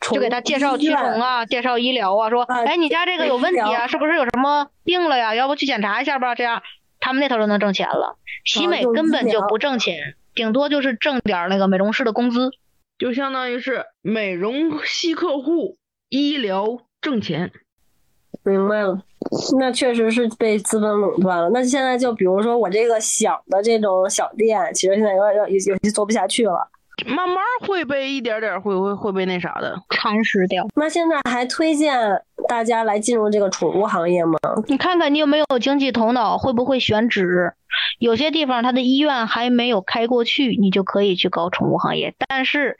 就给他介绍驱虫啊，介绍医疗啊，说，哎，你家这个有问题啊，是不是有什么病了呀？要不去检查一下吧？这样，他们那头就能挣钱了。喜美根本就不挣钱，顶多就是挣点那个美容师的工资，就相当于是美容吸客户，医疗挣钱。明白了，那确实是被资本垄断了。那现在就比如说我这个小的这种小店，其实现在有点有有些做不下去了。慢慢会被一点点会会会被那啥的蚕食掉。那现在还推荐大家来进入这个宠物行业吗？你看看你有没有经济头脑，会不会选址？有些地方它的医院还没有开过去，你就可以去搞宠物行业，但是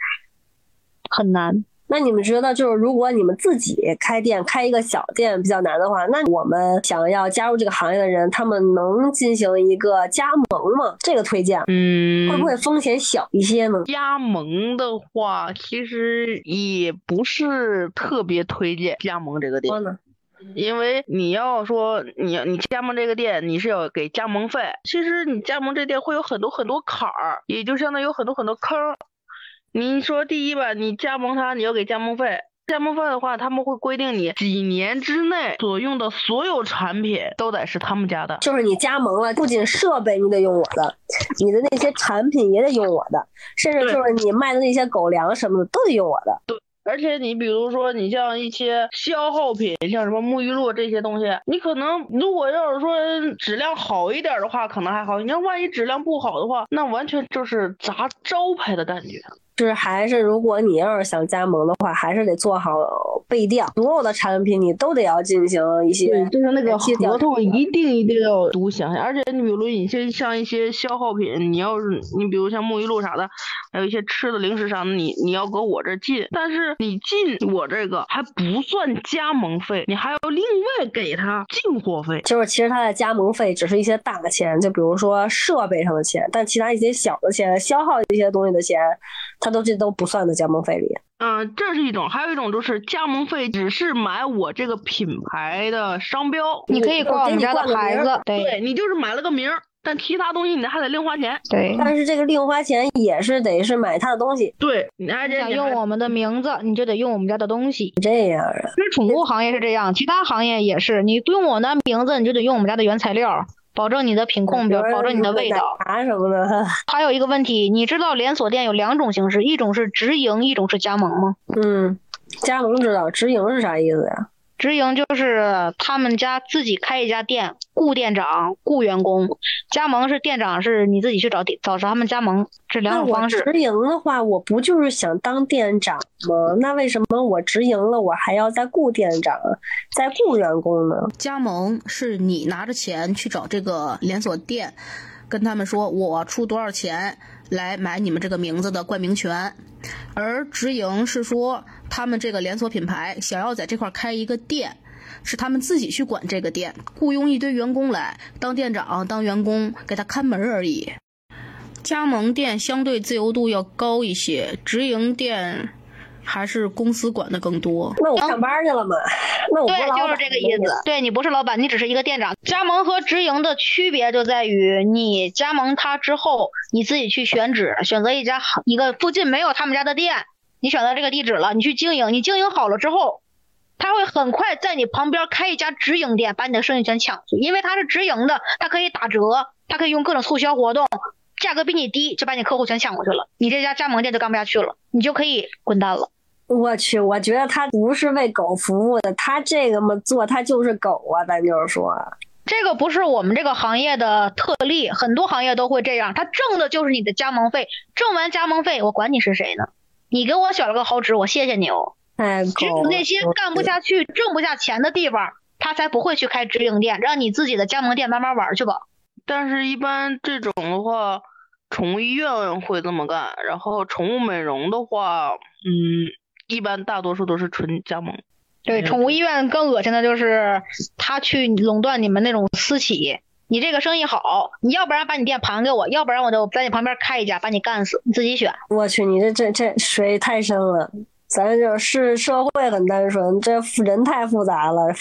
很难。那你们觉得，就是如果你们自己开店，开一个小店比较难的话，那我们想要加入这个行业的人，他们能进行一个加盟吗？这个推荐，嗯，会不会风险小一些呢？加盟的话，其实也不是特别推荐加盟这个店。因为你要说你你加盟这个店，你是要给加盟费。其实你加盟这店会有很多很多坎儿，也就相当于有很多很多坑。你说第一吧，你加盟他，你要给加盟费。加盟费的话，他们会规定你几年之内所用的所有产品都得是他们家的。就是你加盟了，不仅设备你得用我的，你的那些产品也得用我的，甚至就是你卖的那些狗粮什么的都得用我的。对。而且你比如说，你像一些消耗品，像什么沐浴露这些东西，你可能如果要是说质量好一点的话，可能还好。你要万一质量不好的话，那完全就是砸招牌的感觉。就是还是，如果你要是想加盟的话，还是得做好备调，所有的产品你都得要进行一些对，就是那个合同一定一定要读详细，而且你比如你像像一些消耗品，你要是你比如像沐浴露啥的，还有一些吃的零食啥的，你你要搁我这进，但是你进我这个还不算加盟费，你还要另外给他进货费。就是其实他的加盟费只是一些大的钱，就比如说设备上的钱，但其他一些小的钱、消耗一些东西的钱，它都这都不算在加盟费里。嗯、这是一种，还有一种就是加盟费只是买我这个品牌的商标，你可以挂我们家的牌子对对你就是买了个名儿，但其他东西你还得另花钱。对。但是这个另花钱也是得是买他的东西，对，你还得想用我们的名字，你就得用我们家的东西。这样啊。其实宠物行业是这样，其他行业也是，你用我们的名字，你就得用我们家的原材料，保证你的品控，保保证你的味道。啥什么的，还有一个问题，你知道连锁店有两种形式，一种是直营，一种是加盟吗？嗯，加盟知道，直营是啥意思呀？直营就是他们家自己开一家店，雇店长、雇员工；加盟是店长是你自己去找店找他们加盟，这两种方式。直营的话，我不就是想当店长吗？那为什么我直营了，我还要再雇店长，再雇员工呢？加盟是你拿着钱去找这个连锁店，跟他们说我出多少钱来买你们这个名字的冠名权，而直营是说他们这个连锁品牌想要在这块开一个店。是他们自己去管这个店，雇佣一堆员工来当店长、当员工，给他看门而已。加盟店相对自由度要高一些，直营店还是公司管的更多。那我上班去了嘛？那我对，就是这个意思。对你不是老板，你只是一个店长。加盟和直营的区别就在于，你加盟他之后，你自己去选址，选择一家好一个附近没有他们家的店，你选择这个地址了，你去经营，你经营好了之后，他会很快在你旁边开一家直营店，把你的生意全抢去，因为他是直营的，他可以打折，他可以用各种促销活动。价格比你低，就把你客户全抢过去了，你这家加盟店就干不下去了，你就可以滚蛋了。我去，我觉得他不是为狗服务的，他这个么做，他就是狗啊，咱就是说，这个不是我们这个行业的特例，很多行业都会这样。他挣的就是你的加盟费，挣完加盟费，我管你是谁呢？你给我选了个好址，我谢谢你哦。哎只。有那些干不下去、挣不下钱的地方，他才不会去开直营店，让你自己的加盟店慢慢玩去吧。但是，一般这种的话，宠物医院会这么干，然后宠物美容的话，嗯，一般大多数都是纯加盟。对，宠物医院更恶心的就是他去垄断你们那种私企。你这个生意好，你要不然把你店盘给我，要不然我就在你旁边开一家，把你干死，你自己选。我去，你这这这水太深了。咱就是社会很单纯，这人太复杂了，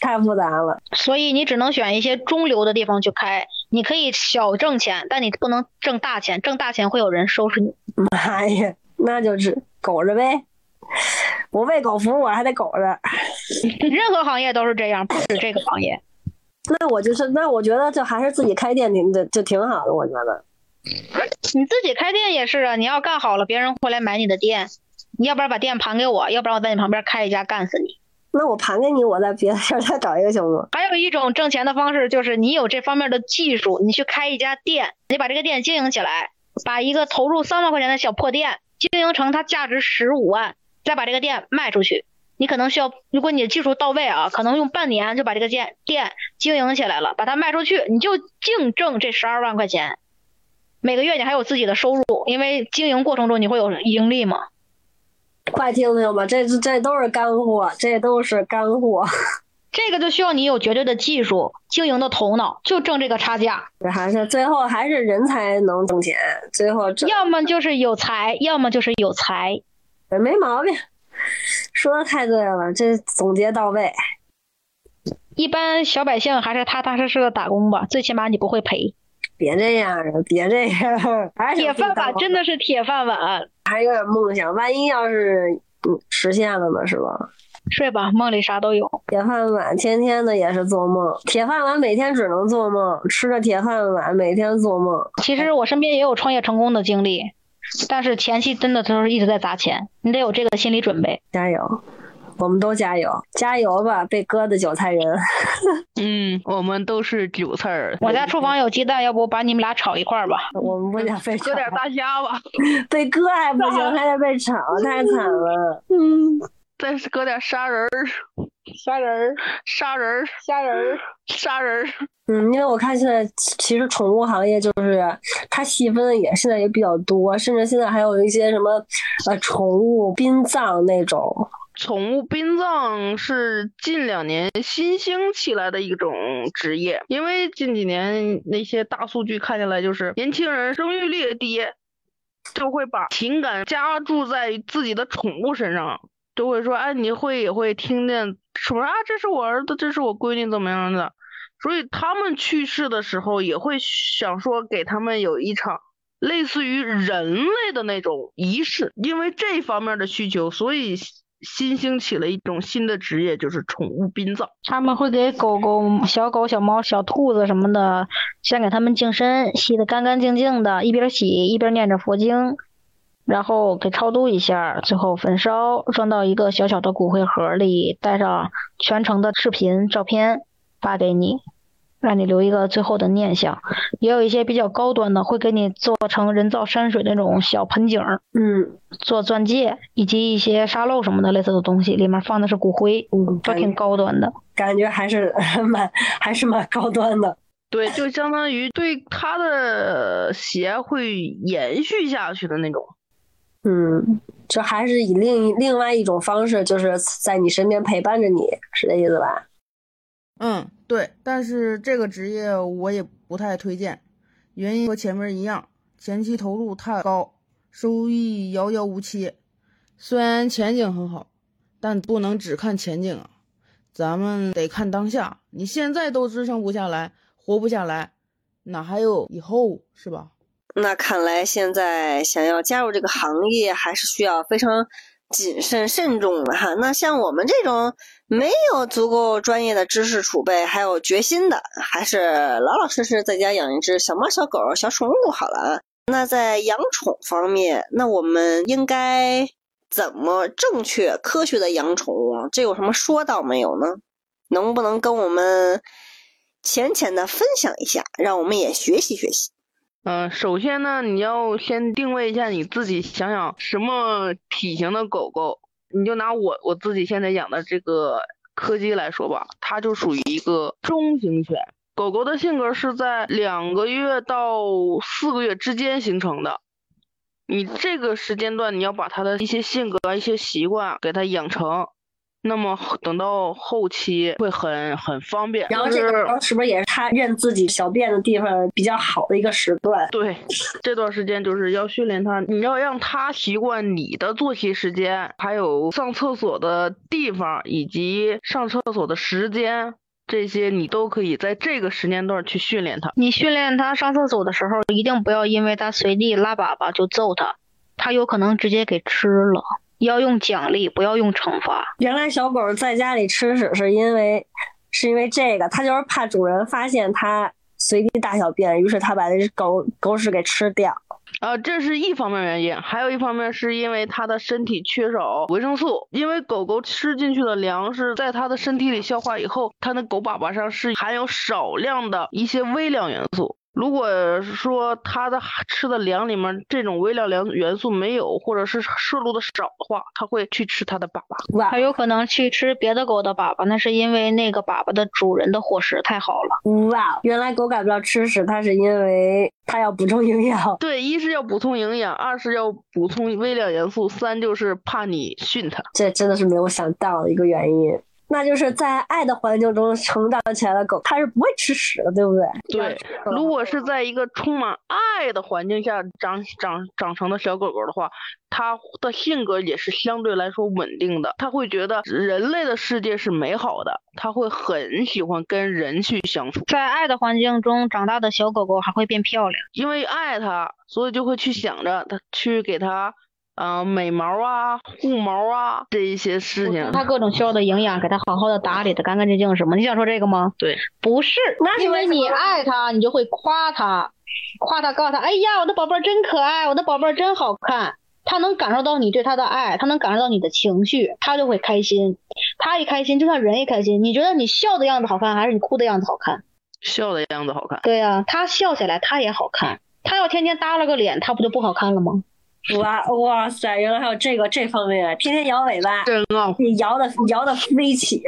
太复杂了。所以你只能选一些中流的地方去开。你可以小挣钱，但你不能挣大钱，挣大钱会有人收拾你。妈呀，那就是苟着呗。我为狗服务，我还得狗着。任何行业都是这样，不止这个行业。那我就是，那我觉得就还是自己开店挺就就挺好的，我觉得。你自己开店也是啊，你要干好了，别人会来买你的店。你要不然把店盘给我，要不然我在你旁边开一家干死你。那我盘给你，我在别的地儿再找一个行吗？还有一种挣钱的方式，就是你有这方面的技术，你去开一家店，你把这个店经营起来，把一个投入三万块钱的小破店经营成它价值十五万，再把这个店卖出去。你可能需要，如果你的技术到位啊，可能用半年就把这个店店经营起来了，把它卖出去，你就净挣这十二万块钱。每个月你还有自己的收入，因为经营过程中你会有盈利嘛。快听听吧，这这都是干货，这都是干货。这个就需要你有绝对的技术、经营的头脑，就挣这个差价。这还是最后还是人才能挣钱，最后要么就是有才，要么就是有才。没毛病，说的太对了，这总结到位。一般小百姓还是踏踏实实的打工吧，最起码你不会赔。别这样啊，别这样，铁饭碗真的是铁饭碗，还有点梦想，万一要是嗯实现了呢，是吧？睡吧，梦里啥都有。铁饭碗天天的也是做梦，铁饭碗每天只能做梦，吃着铁饭碗每天做梦。其实我身边也有创业成功的经历，但是前期真的都是一直在砸钱，你得有这个心理准备。加油，我们都加油，加油吧，被割的韭菜人。嗯，我们都是韭菜儿。我家厨房有鸡蛋，要不把你们俩炒一块儿吧？我们不想被炒搁，点大虾吧。被割还不行，还得被炒，太惨了。嗯，在再割点虾仁儿，虾仁儿、虾人儿，虾仁儿，虾人儿。嗯，因为我看现在其实宠物行业就是它细分的也现在也比较多，甚至现在还有一些什么呃宠物殡葬那种。宠物殡葬是近两年新兴起来的一种职业，因为近几年那些大数据看下来，就是年轻人生育率低，就会把情感加注在自己的宠物身上，就会说，哎，你会也会听见什么啊，这是我儿子，这是我闺女，怎么样的？所以他们去世的时候，也会想说给他们有一场类似于人类的那种仪式，因为这方面的需求，所以。新兴起了一种新的职业，就是宠物殡葬。他们会给狗狗、小狗、小猫、小兔子什么的，先给他们净身，洗得干干净净的，一边洗一边念着佛经，然后给超度一下，最后焚烧，装到一个小小的骨灰盒里，带上全程的视频、照片发给你。让你留一个最后的念想，也有一些比较高端的，会给你做成人造山水那种小盆景，嗯，做钻戒以及一些沙漏什么的类似的东西，里面放的是骨灰，嗯都挺高端的。感觉还是 蛮还是蛮高端的。对，就相当于对他的鞋会延续下去的那种。嗯，就还是以另另外一种方式，就是在你身边陪伴着你，是这意思吧？嗯，对，但是这个职业我也不太推荐，原因和前面一样，前期投入太高，收益遥遥无期。虽然前景很好，但不能只看前景啊，咱们得看当下。你现在都支撑不下来，活不下来，哪还有以后是吧？那看来现在想要加入这个行业，还是需要非常谨慎慎重的哈。那像我们这种没有足够专业的知识储备，还有决心的，还是老老实实在家养一只小猫、小狗、小宠物好了啊。那在养宠方面，那我们应该怎么正确、科学的养宠物？这有什么说道没有呢？能不能跟我们浅浅的分享一下，让我们也学习学习？嗯，首先呢，你要先定位一下你自己，想想什么体型的狗狗。你就拿我我自己现在养的这个柯基来说吧，它就属于一个中型犬。狗狗的性格是在两个月到四个月之间形成的。你这个时间段，你要把它的一些性格、一些习惯给它养成，那么等到后期会很很方便。然后这个时候是不是也是他认自己小便的地方比较好的一个时段？对，这段时间就是要训练他，你要让他习惯你的作息时间，还有上厕所的地方以及上厕所的时间，这些你都可以在这个时间段去训练他。你训练他上厕所的时候，一定不要因为他随地拉粑粑就揍他，他有可能直接给吃了。要用奖励，不要用惩罚。原来小狗在家里吃屎是因为是因为这个，它就是怕主人发现它随地大小便，于是它把这只狗狗屎给吃掉。啊，这是一方面原因，还有一方面是因为它的身体缺少维生素，因为狗狗吃进去的粮食在它的身体里消化以后，它的狗粑粑上是含有少量的一些微量元素。如果说它的吃的粮里面这种微量元元素没有，或者是摄入的少的话，它会去吃它的粑粑。哇它有可能去吃别的狗的粑粑，那是因为那个粑粑的主人的伙食太好了。哇，原来狗改不了吃屎，它是因为它要补充营养。对，一是要补充营养，二是要补充微量元素，三就是怕你训它。这真的是没有想到的一个原因。那就是在爱的环境中成长起来的狗，它是不会吃屎的，对不对？对，如果是在一个充满爱的环境下长长长成的小狗狗的话，它的性格也是相对来说稳定的。它会觉得人类的世界是美好的，它会很喜欢跟人去相处。在爱的环境中长大的小狗狗还会变漂亮。因为爱它，所以就会去想着它去给它，嗯、美毛啊、护毛啊这一些事情。它各种需要的营养，给它好好的打理的干干净净，什么？你想说这个吗？对，不是，因为你爱它，你就会夸它，夸它，告诉它，哎呀，我的宝贝儿真可爱，我的宝贝儿真好看。它能感受到你对它的爱，它能感受到你的情绪，它就会开心。它一开心，就像人一开心。你觉得你笑的样子好看，还是你哭的样子好看？笑的样子好看。对呀、它笑起来它也好看。它要天天耷拉个脸，它不就不好看了吗？哇哇塞，原来还有这个这方面，天天摇尾巴，真啊，你摇的摇的飞起，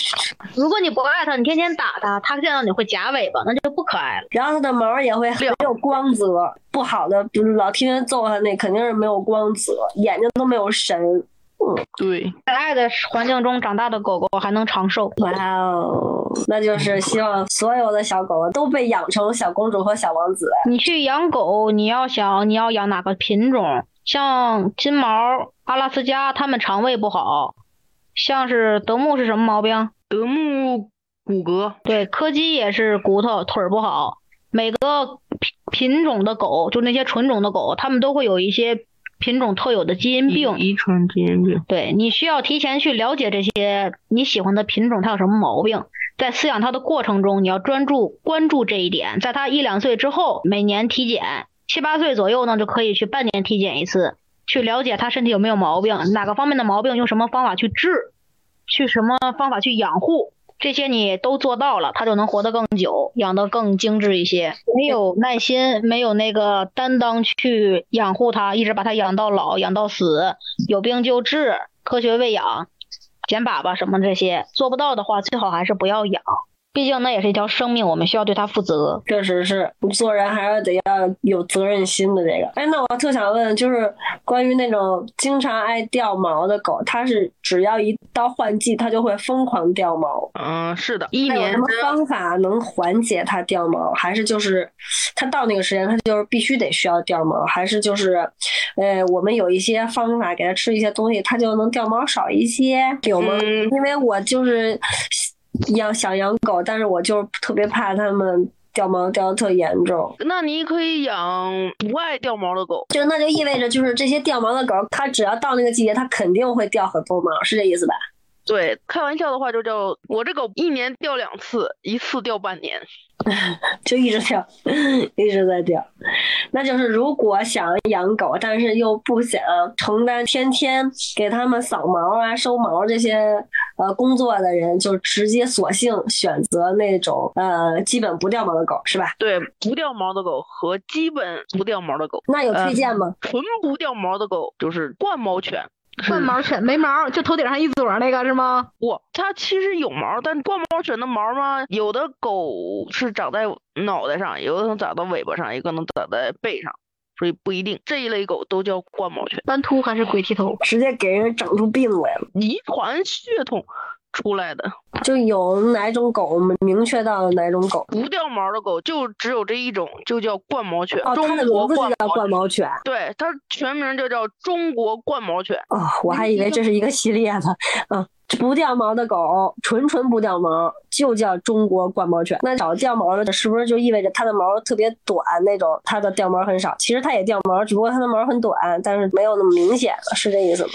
如果你不爱它，你天天打它，它见到你会夹尾巴，那就不可爱了。然后它的毛也会没有光泽，不好的，比如老天天揍它那肯定是没有光泽，眼睛都没有神。对，在爱的环境中长大的狗狗还能长寿。哇哦，那就是希望所有的小狗狗都被养成小公主和小王子。你去养狗，你要想你要养哪个品种，像金毛、阿拉斯加，它们肠胃不好；像是德牧是什么毛病？德牧骨骼，对，柯基也是骨头腿儿不好。每个品品种的狗，就那些纯种的狗，它们都会有一些品种特有的基因病。遗传基因病。对你需要提前去了解这些你喜欢的品种，它有什么毛病。在饲养它的过程中，你要专注关注这一点。在它一两岁之后，每年体检，七八岁左右呢就可以去半年体检一次，去了解它身体有没有毛病，哪个方面的毛病用什么方法去治，去什么方法去养护。这些你都做到了，它就能活得更久，养得更精致一些。没有耐心，没有那个担当去养护它，一直把它养到老，养到死，有病就治，科学喂养，捡粑粑什么这些做不到的话，最好还是不要养。毕竟那也是一条生命，我们需要对它负责。确实是，做人还是得要有责任心的。这个，哎，那我特想问，就是关于那种经常爱掉毛的狗，它是只要一到换季，它就会疯狂掉毛。嗯，是的，一年有什么方法能缓解它掉毛？还是就是它到那个时间，它就是必须得需要掉毛？还是就是，呃，我们有一些方法给它吃一些东西，它就能掉毛少一些，有吗？嗯因为我就是养想养狗，但是我就是特别怕它们掉毛掉的特严重。那你可以养不爱掉毛的狗。就那就意味着，就是这些掉毛的狗，它只要到那个季节，它肯定会掉很多毛，是这意思吧？对，开玩笑的话就叫我这狗一年掉两次，一次掉半年。就一直掉，一直在掉。那就是如果想养狗，但是又不想承担天天给它们扫毛啊、收毛这些呃工作的人，就直接索性选择那种呃基本不掉毛的狗，是吧？对，不掉毛的狗和基本不掉毛的狗，那有推荐吗？纯不掉毛的狗就是冠毛犬。换毛犬没毛，就头顶上一撮儿那个是吗？我，它其实有毛，但冠毛犬的毛嘛，有的狗是长在脑袋上，有的能长到尾巴上，也可能长在背上，所以不一定。这一类狗都叫冠毛犬，斑秃还是鬼剃头？直接给人整出病来了。遗传血统出来的。就有哪种狗我们明确到哪种狗？不掉毛的狗就只有这一种，就叫冠毛犬。哦，它中的国冠名字就叫冠毛毛犬。对，它全名就叫中国冠毛犬。哦，我还以为这是一个系列呢。嗯，不掉毛的狗，纯纯不掉毛，就叫中国冠毛犬。那少掉毛的，是不是就意味着它的毛特别短那种？它的掉毛很少。其实它也掉毛，只不过它的毛很短，但是没有那么明显了，是这意思吗？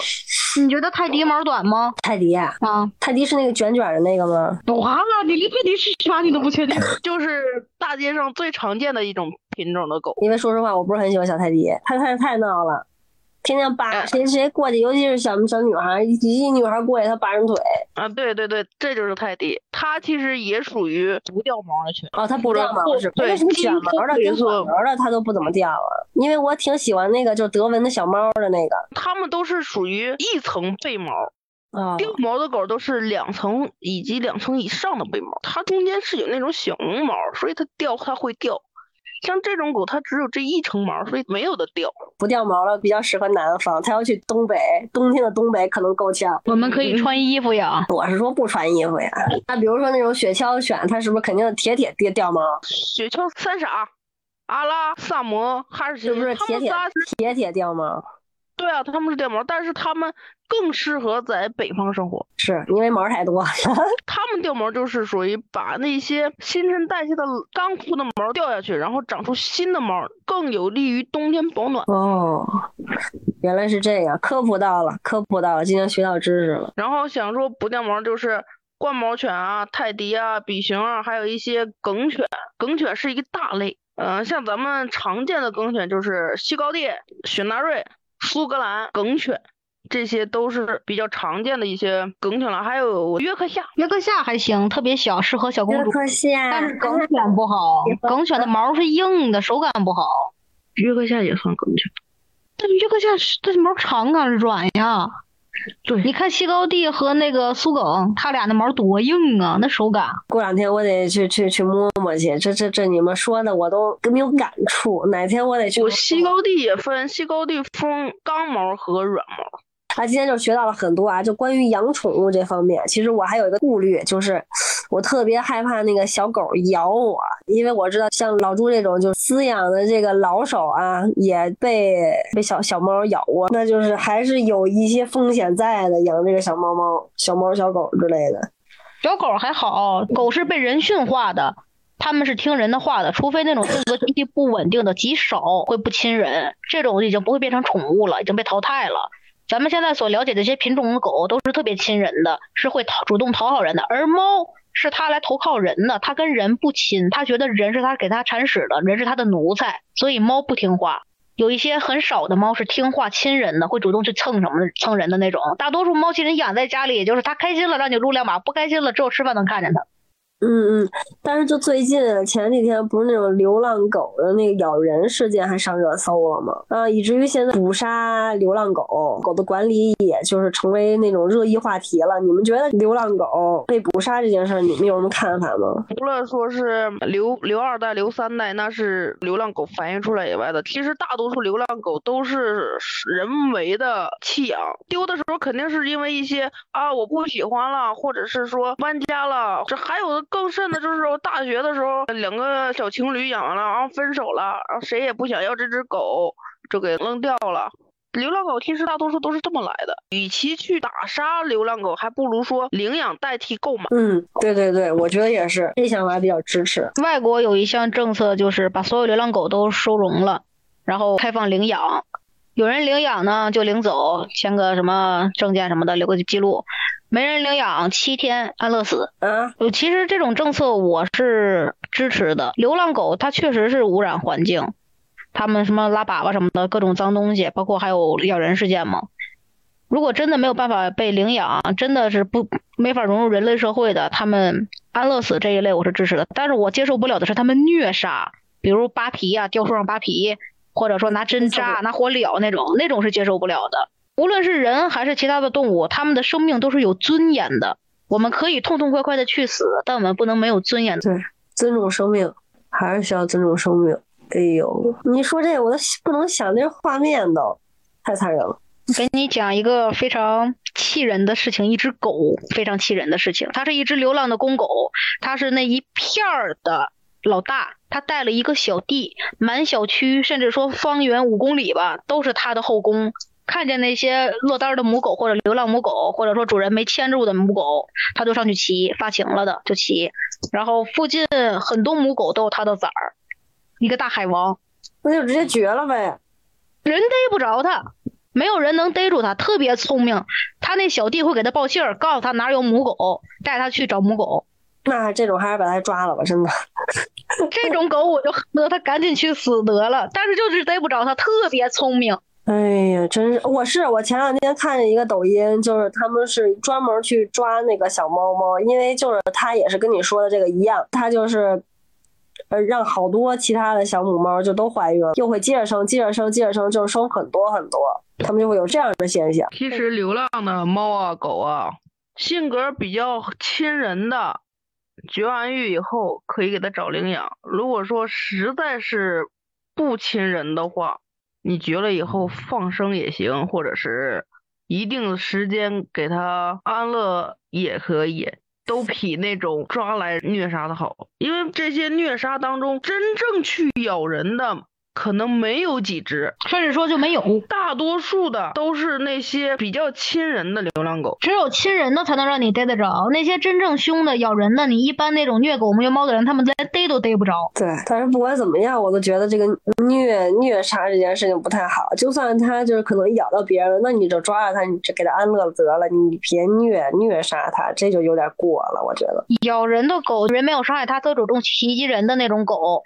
你觉得泰迪毛短吗？泰迪啊，啊，泰迪是那个卷卷的那个吗？完了，你连泰迪是啥你都不确定。就是大街上最常见的一种品种的狗。因为说实话，我不是很喜欢小泰迪，它太太闹了。天天扒哎谁谁过去，尤其是小小女孩，一一女孩过去，她扒人腿。啊，对对对，这就是泰迪，它其实也属于不掉毛的犬。哦，它不掉毛是对卷毛的跟金丝短毛的它都不怎么掉啊？因为我挺喜欢那个就是德文的小猫的那个它们都是属于一层背毛，啊。掉毛的狗都是两层以及两层以上的背毛，它中间是有那种小绒毛，所以它掉它会掉。像这种狗，它只有这一层毛，所以没有的掉。不掉毛了比较适合南方，它要去东北，冬天的东北可能够呛。我们可以穿衣服呀。我是说不穿衣服呀。那比如说那种雪橇犬，它是不是肯定铁铁掉掉毛？雪橇、三傻、阿拉、萨摩、哈士奇，是不是铁铁铁铁掉毛？对啊，它们是掉毛，但是它们更适合在北方生活。是因为毛太多。它们掉毛就是属于把那些新陈代谢的干枯的毛掉下去，然后长出新的毛，更有利于冬天保暖。哦，原来是这样，科普到了，科普到了，今天学到知识了。然后想说不掉毛就是冠毛犬啊、泰迪啊、比熊啊，还有一些梗犬。梗犬是一个大类，嗯、像咱们常见的梗犬就是西高地、雪纳瑞、苏格兰梗犬，这些都是比较常见的一些梗犬了。还有约克夏，约克夏还行，特别小，适合小公主。约克夏，但是梗犬不好，梗犬的毛是硬的，手感不好。约克夏也算梗犬。但约克夏这毛长啊，软呀。对你看西高地和那个苏梗，他俩那毛多硬啊，那手感。过两天我得去去去摸摸去，这这这你们说的我都没有感触。哪天我得去。我西高地也分西高地分刚毛和软毛。啊，今天就学到了很多啊，就关于养宠物这方面。其实我还有一个顾虑，就是我特别害怕那个小狗咬我，因为我知道像老朱这种就饲养的这个老手啊，也被被小小猫咬过，那就是还是有一些风险在的。养这个小猫猫、小猫、小狗之类的。小狗还好，狗是被人驯化的，它们是听人的话的，除非那种性格极其不稳定的，极少会不亲人，这种已经不会变成宠物了，已经被淘汰了。咱们现在所了解的这些品种的狗都是特别亲人的，是会讨主动讨好人的，而猫是它来投靠人的，它跟人不亲，它觉得人是它给它铲屎的，人是它的奴才，所以猫不听话。有一些很少的猫是听话亲人的，会主动去蹭什么蹭人的那种。大多数猫其实养在家里，也就是它开心了让你撸两把，不开心了只有吃饭能看见它。嗯嗯，但是就最近前几天不是那种流浪狗的那个咬人事件还上热搜了吗？啊，以至于现在捕杀流浪狗狗的管理也就是成为那种热议话题了。你们觉得流浪狗被捕杀这件事，你们有什么看法吗？除了说是留留二代、留三代，那是流浪狗繁育出来以外的，其实大多数流浪狗都是人为的弃养，丢的时候肯定是因为一些啊我不喜欢了，或者是说搬家了，这还有的。更甚的就是说，大学的时候，两个小情侣养了，然后分手了，然后谁也不想要这只狗，就给扔掉了。流浪狗其实大多数都是这么来的。与其去打杀流浪狗，还不如说领养代替购买。嗯，对对对，我觉得也是，这想法比较支持。外国有一项政策，就是把所有流浪狗都收容了，然后开放领养。有人领养呢，就领走，签个什么证件什么的，留个记录。没人领养，七天安乐死。嗯，其实这种政策我是支持的。流浪狗它确实是污染环境，它们什么拉粑粑什么的，各种脏东西，包括还有咬人事件嘛。如果真的没有办法被领养，真的是不没法融入人类社会的，他们安乐死这一类我是支持的。但是我接受不了的是他们虐杀，比如扒皮啊，吊树上扒皮。或者说拿针扎、拿火燎那种，那种是接受不了的。无论是人还是其他的动物，他们的生命都是有尊严的。我们可以痛痛快快的去死，但我们不能没有尊严。对，尊重生命，还是需要尊重生命。哎呦，你说这我都不能想那画面都，太残忍了。给你讲一个非常气人的事情，一只狗非常气人的事情。它是一只流浪的公狗，它是那一片儿的。老大，他带了一个小弟，满小区甚至说方圆五公里吧，都是他的后宫。看见那些落单的母狗或者流浪母狗，或者说主人没牵住的母狗，他就上去骑，发情了的就骑。然后附近很多母狗都有他的崽儿，一个大海王，那就直接绝了呗。人逮不着他，没有人能逮住他，特别聪明。他那小弟会给他报信儿，告诉他哪有母狗，带他去找母狗。那这种还是把它抓了吧，真的。这种狗我就恨得它赶紧去死得了，但是就是逮不着它，特别聪明。哎呀，真是，我是我前两天看见一个抖音，就是他们是专门去抓那个小猫猫，因为就是它也是跟你说的这个一样，它就是呃让好多其他的小母猫就都怀孕了，又会接着生，接着生，接着生，就是生很多很多，他们就会有这样的现象。其实流浪的猫啊狗啊，性格比较亲人的。绝完育以后可以给它找领养。如果说实在是不亲人的话，你绝了以后放生也行，或者是一定的时间给它安乐也可以，都比那种抓来虐杀的好。因为这些虐杀当中，真正去咬人的。可能没有几只，甚至说就没有，大多数的都是那些比较亲人的流浪狗。只有亲人的才能让你逮得着，那些真正凶的咬人的，你一般那种虐狗虐猫的人，他们连逮都逮不着。对，但是不管怎么样，我都觉得这个虐虐杀这件事情不太好。就算他就是可能咬到别人，那你就抓着他，你就给他安乐得了，你别虐虐杀他，这就有点过了。我觉得咬人的狗，人没有伤害它，它主动袭击人的那种狗。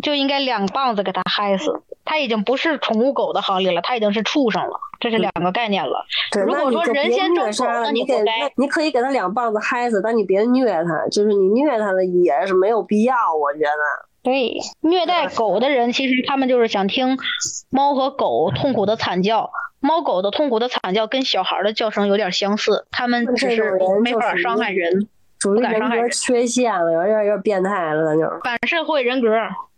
就应该两棒子给它嗨死，它已经不是宠物狗的行列了，它已经是畜生了，这是两个概念了。如果说人先虐杀了，你给你可以给它两棒子嗨死，但你别虐它，就是你虐它的也是没有必要，我觉得。对，虐待狗的人其实他们就是想听猫和狗痛苦的惨叫。猫狗的痛苦的惨叫跟小孩的叫声有点相似，他们只是没法伤害人，属于人格不敢伤害人缺陷了，有点有点变态了，那就是。反社会人格。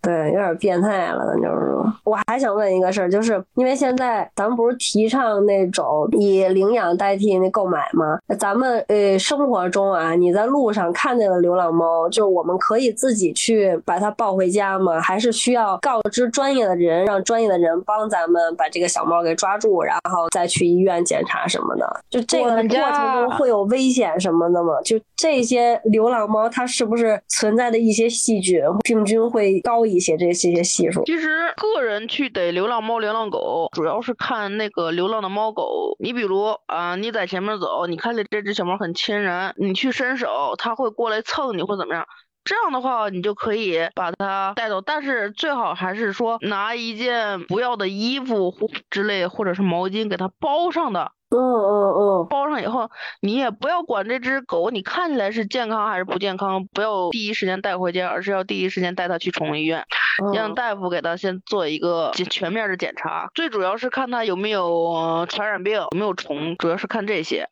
对，有点变态了，咱就是说。我还想问一个事儿，就是因为现在咱们不是提倡那种以领养代替那购买吗？咱们呃生活中啊，你在路上看见了流浪猫，就是我们可以自己去把它抱回家吗？还是需要告知专业的人，让专业的人帮咱们把这个小猫给抓住，然后再去医院检查什么的？就这个过程中会有危险什么的吗？就这些流浪猫，它是不是存在的一些细菌病菌会高一一些？这这些系数？其实个人去逮流浪猫、流浪狗，主要是看那个流浪的猫狗。你比如啊、你在前面走，你看见这只小猫很亲人，你去伸手，它会过来蹭你或怎么样。这样的话，你就可以把它带走，但是最好还是说拿一件不要的衣服或之类，或者是毛巾给它包上的。嗯嗯嗯，包上以后，你也不要管这只狗，你看起来是健康还是不健康，不要第一时间带回家，而是要第一时间带它去宠物医院，让嗯大夫给它先做一个全全面的检查。最主要是看它有没有呃传染病，有没有虫，主要是看这些。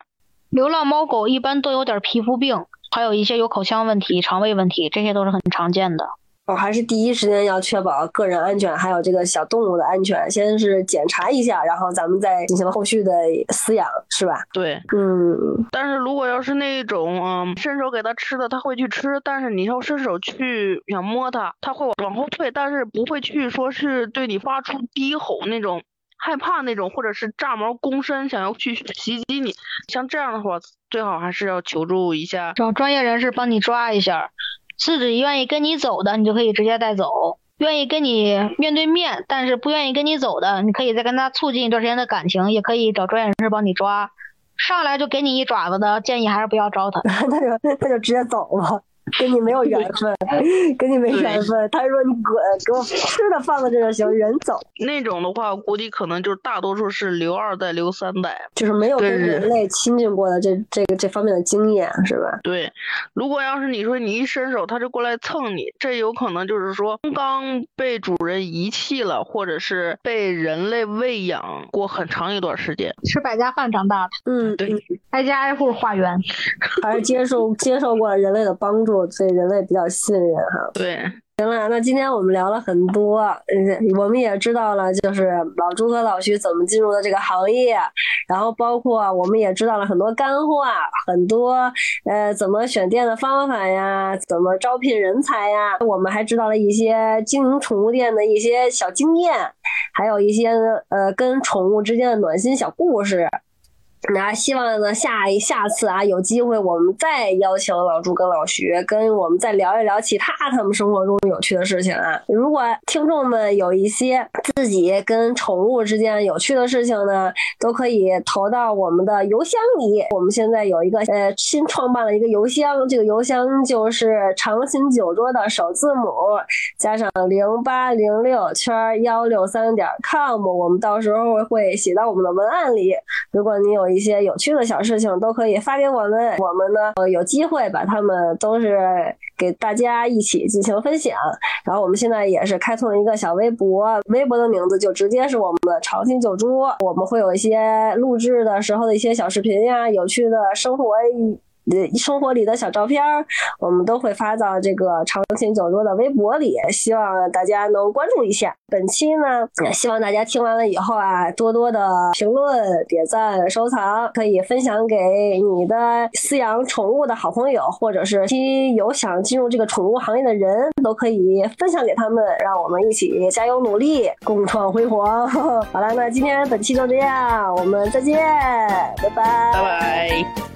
流浪猫狗一般都有点皮肤病，还有一些有口腔问题、肠胃问题，这些都是很常见的。我还是第一时间要确保个人安全，还有这个小动物的安全，先是检查一下，然后咱们再进行后续的饲养，是吧？对，嗯，但是如果要是那种嗯伸手给它吃的，它会去吃，但是你要伸手去想摸它，它会往后退，但是不会去说是对你发出低吼那种。害怕那种，或者是炸毛攻身，想要去袭击你，像这样的话，最好还是要求助一下找专业人士帮你抓一下，自己愿意跟你走的，你就可以直接带走；愿意跟你面对面，但是不愿意跟你走的，你可以再跟他促进一段时间的感情，也可以找专业人士帮你抓。上来就给你一爪子的，建议还是不要招他。他就他就直接走了。跟你没有缘分，跟你没缘分。他说你滚，给我吃的放在这就行，人走，那种的话，估计可能就是大多数是留二代、留三代。就是没有跟人类亲近过的这这个这方面的经验，是吧？对，如果要是你说你一伸手，他就过来蹭你，这有可能就是说刚刚被主人遗弃了，或者是被人类喂养过很长一段时间。吃百家饭长大的，嗯，对嗯挨家挨户化缘。还是接受接受过人类的帮助，对人类比较信任哈。对，行了，那今天我们聊了很多，嗯，我们也知道了，就是老朱和老徐怎么进入的这个行业，然后包括我们也知道了很多干货，很多呃怎么选店的方法呀，怎么招聘人才呀，我们还知道了一些经营宠物店的一些小经验，还有一些呃跟宠物之间的暖心小故事。那希望呢，下一下次啊，有机会我们再邀请老朱跟老徐，跟我们再聊一聊其他他们生活中有趣的事情啊。如果听众们有一些自己跟宠物之间有趣的事情呢，都可以投到我们的邮箱里。我们现在有一个呃新创办了一个邮箱，这个邮箱就是长琴酒桌的首字母加上零八零六圈幺六三点 com，我们到时候会写到我们的文案里。如果你有一些有趣的小事情，都可以发给我们，我们呢有机会把它们都是给大家一起进行分享。然后我们现在也是开通了一个小微博，微博的名字就直接是我们的长青酒桌，我们会有一些录制的时候的一些小视频呀，有趣的生活。呃，生活里的小照片儿，我们都会发到这个长青酒桌的微博里，希望大家能关注一下。本期呢，也希望大家听完了以后啊，多多的评论、点赞、收藏，可以分享给你的饲养宠物的好朋友，或者是有想进入这个宠物行业的人，都可以分享给他们，让我们一起加油努力，共创辉煌。好了，那今天本期就这样，我们再见，拜拜。拜拜。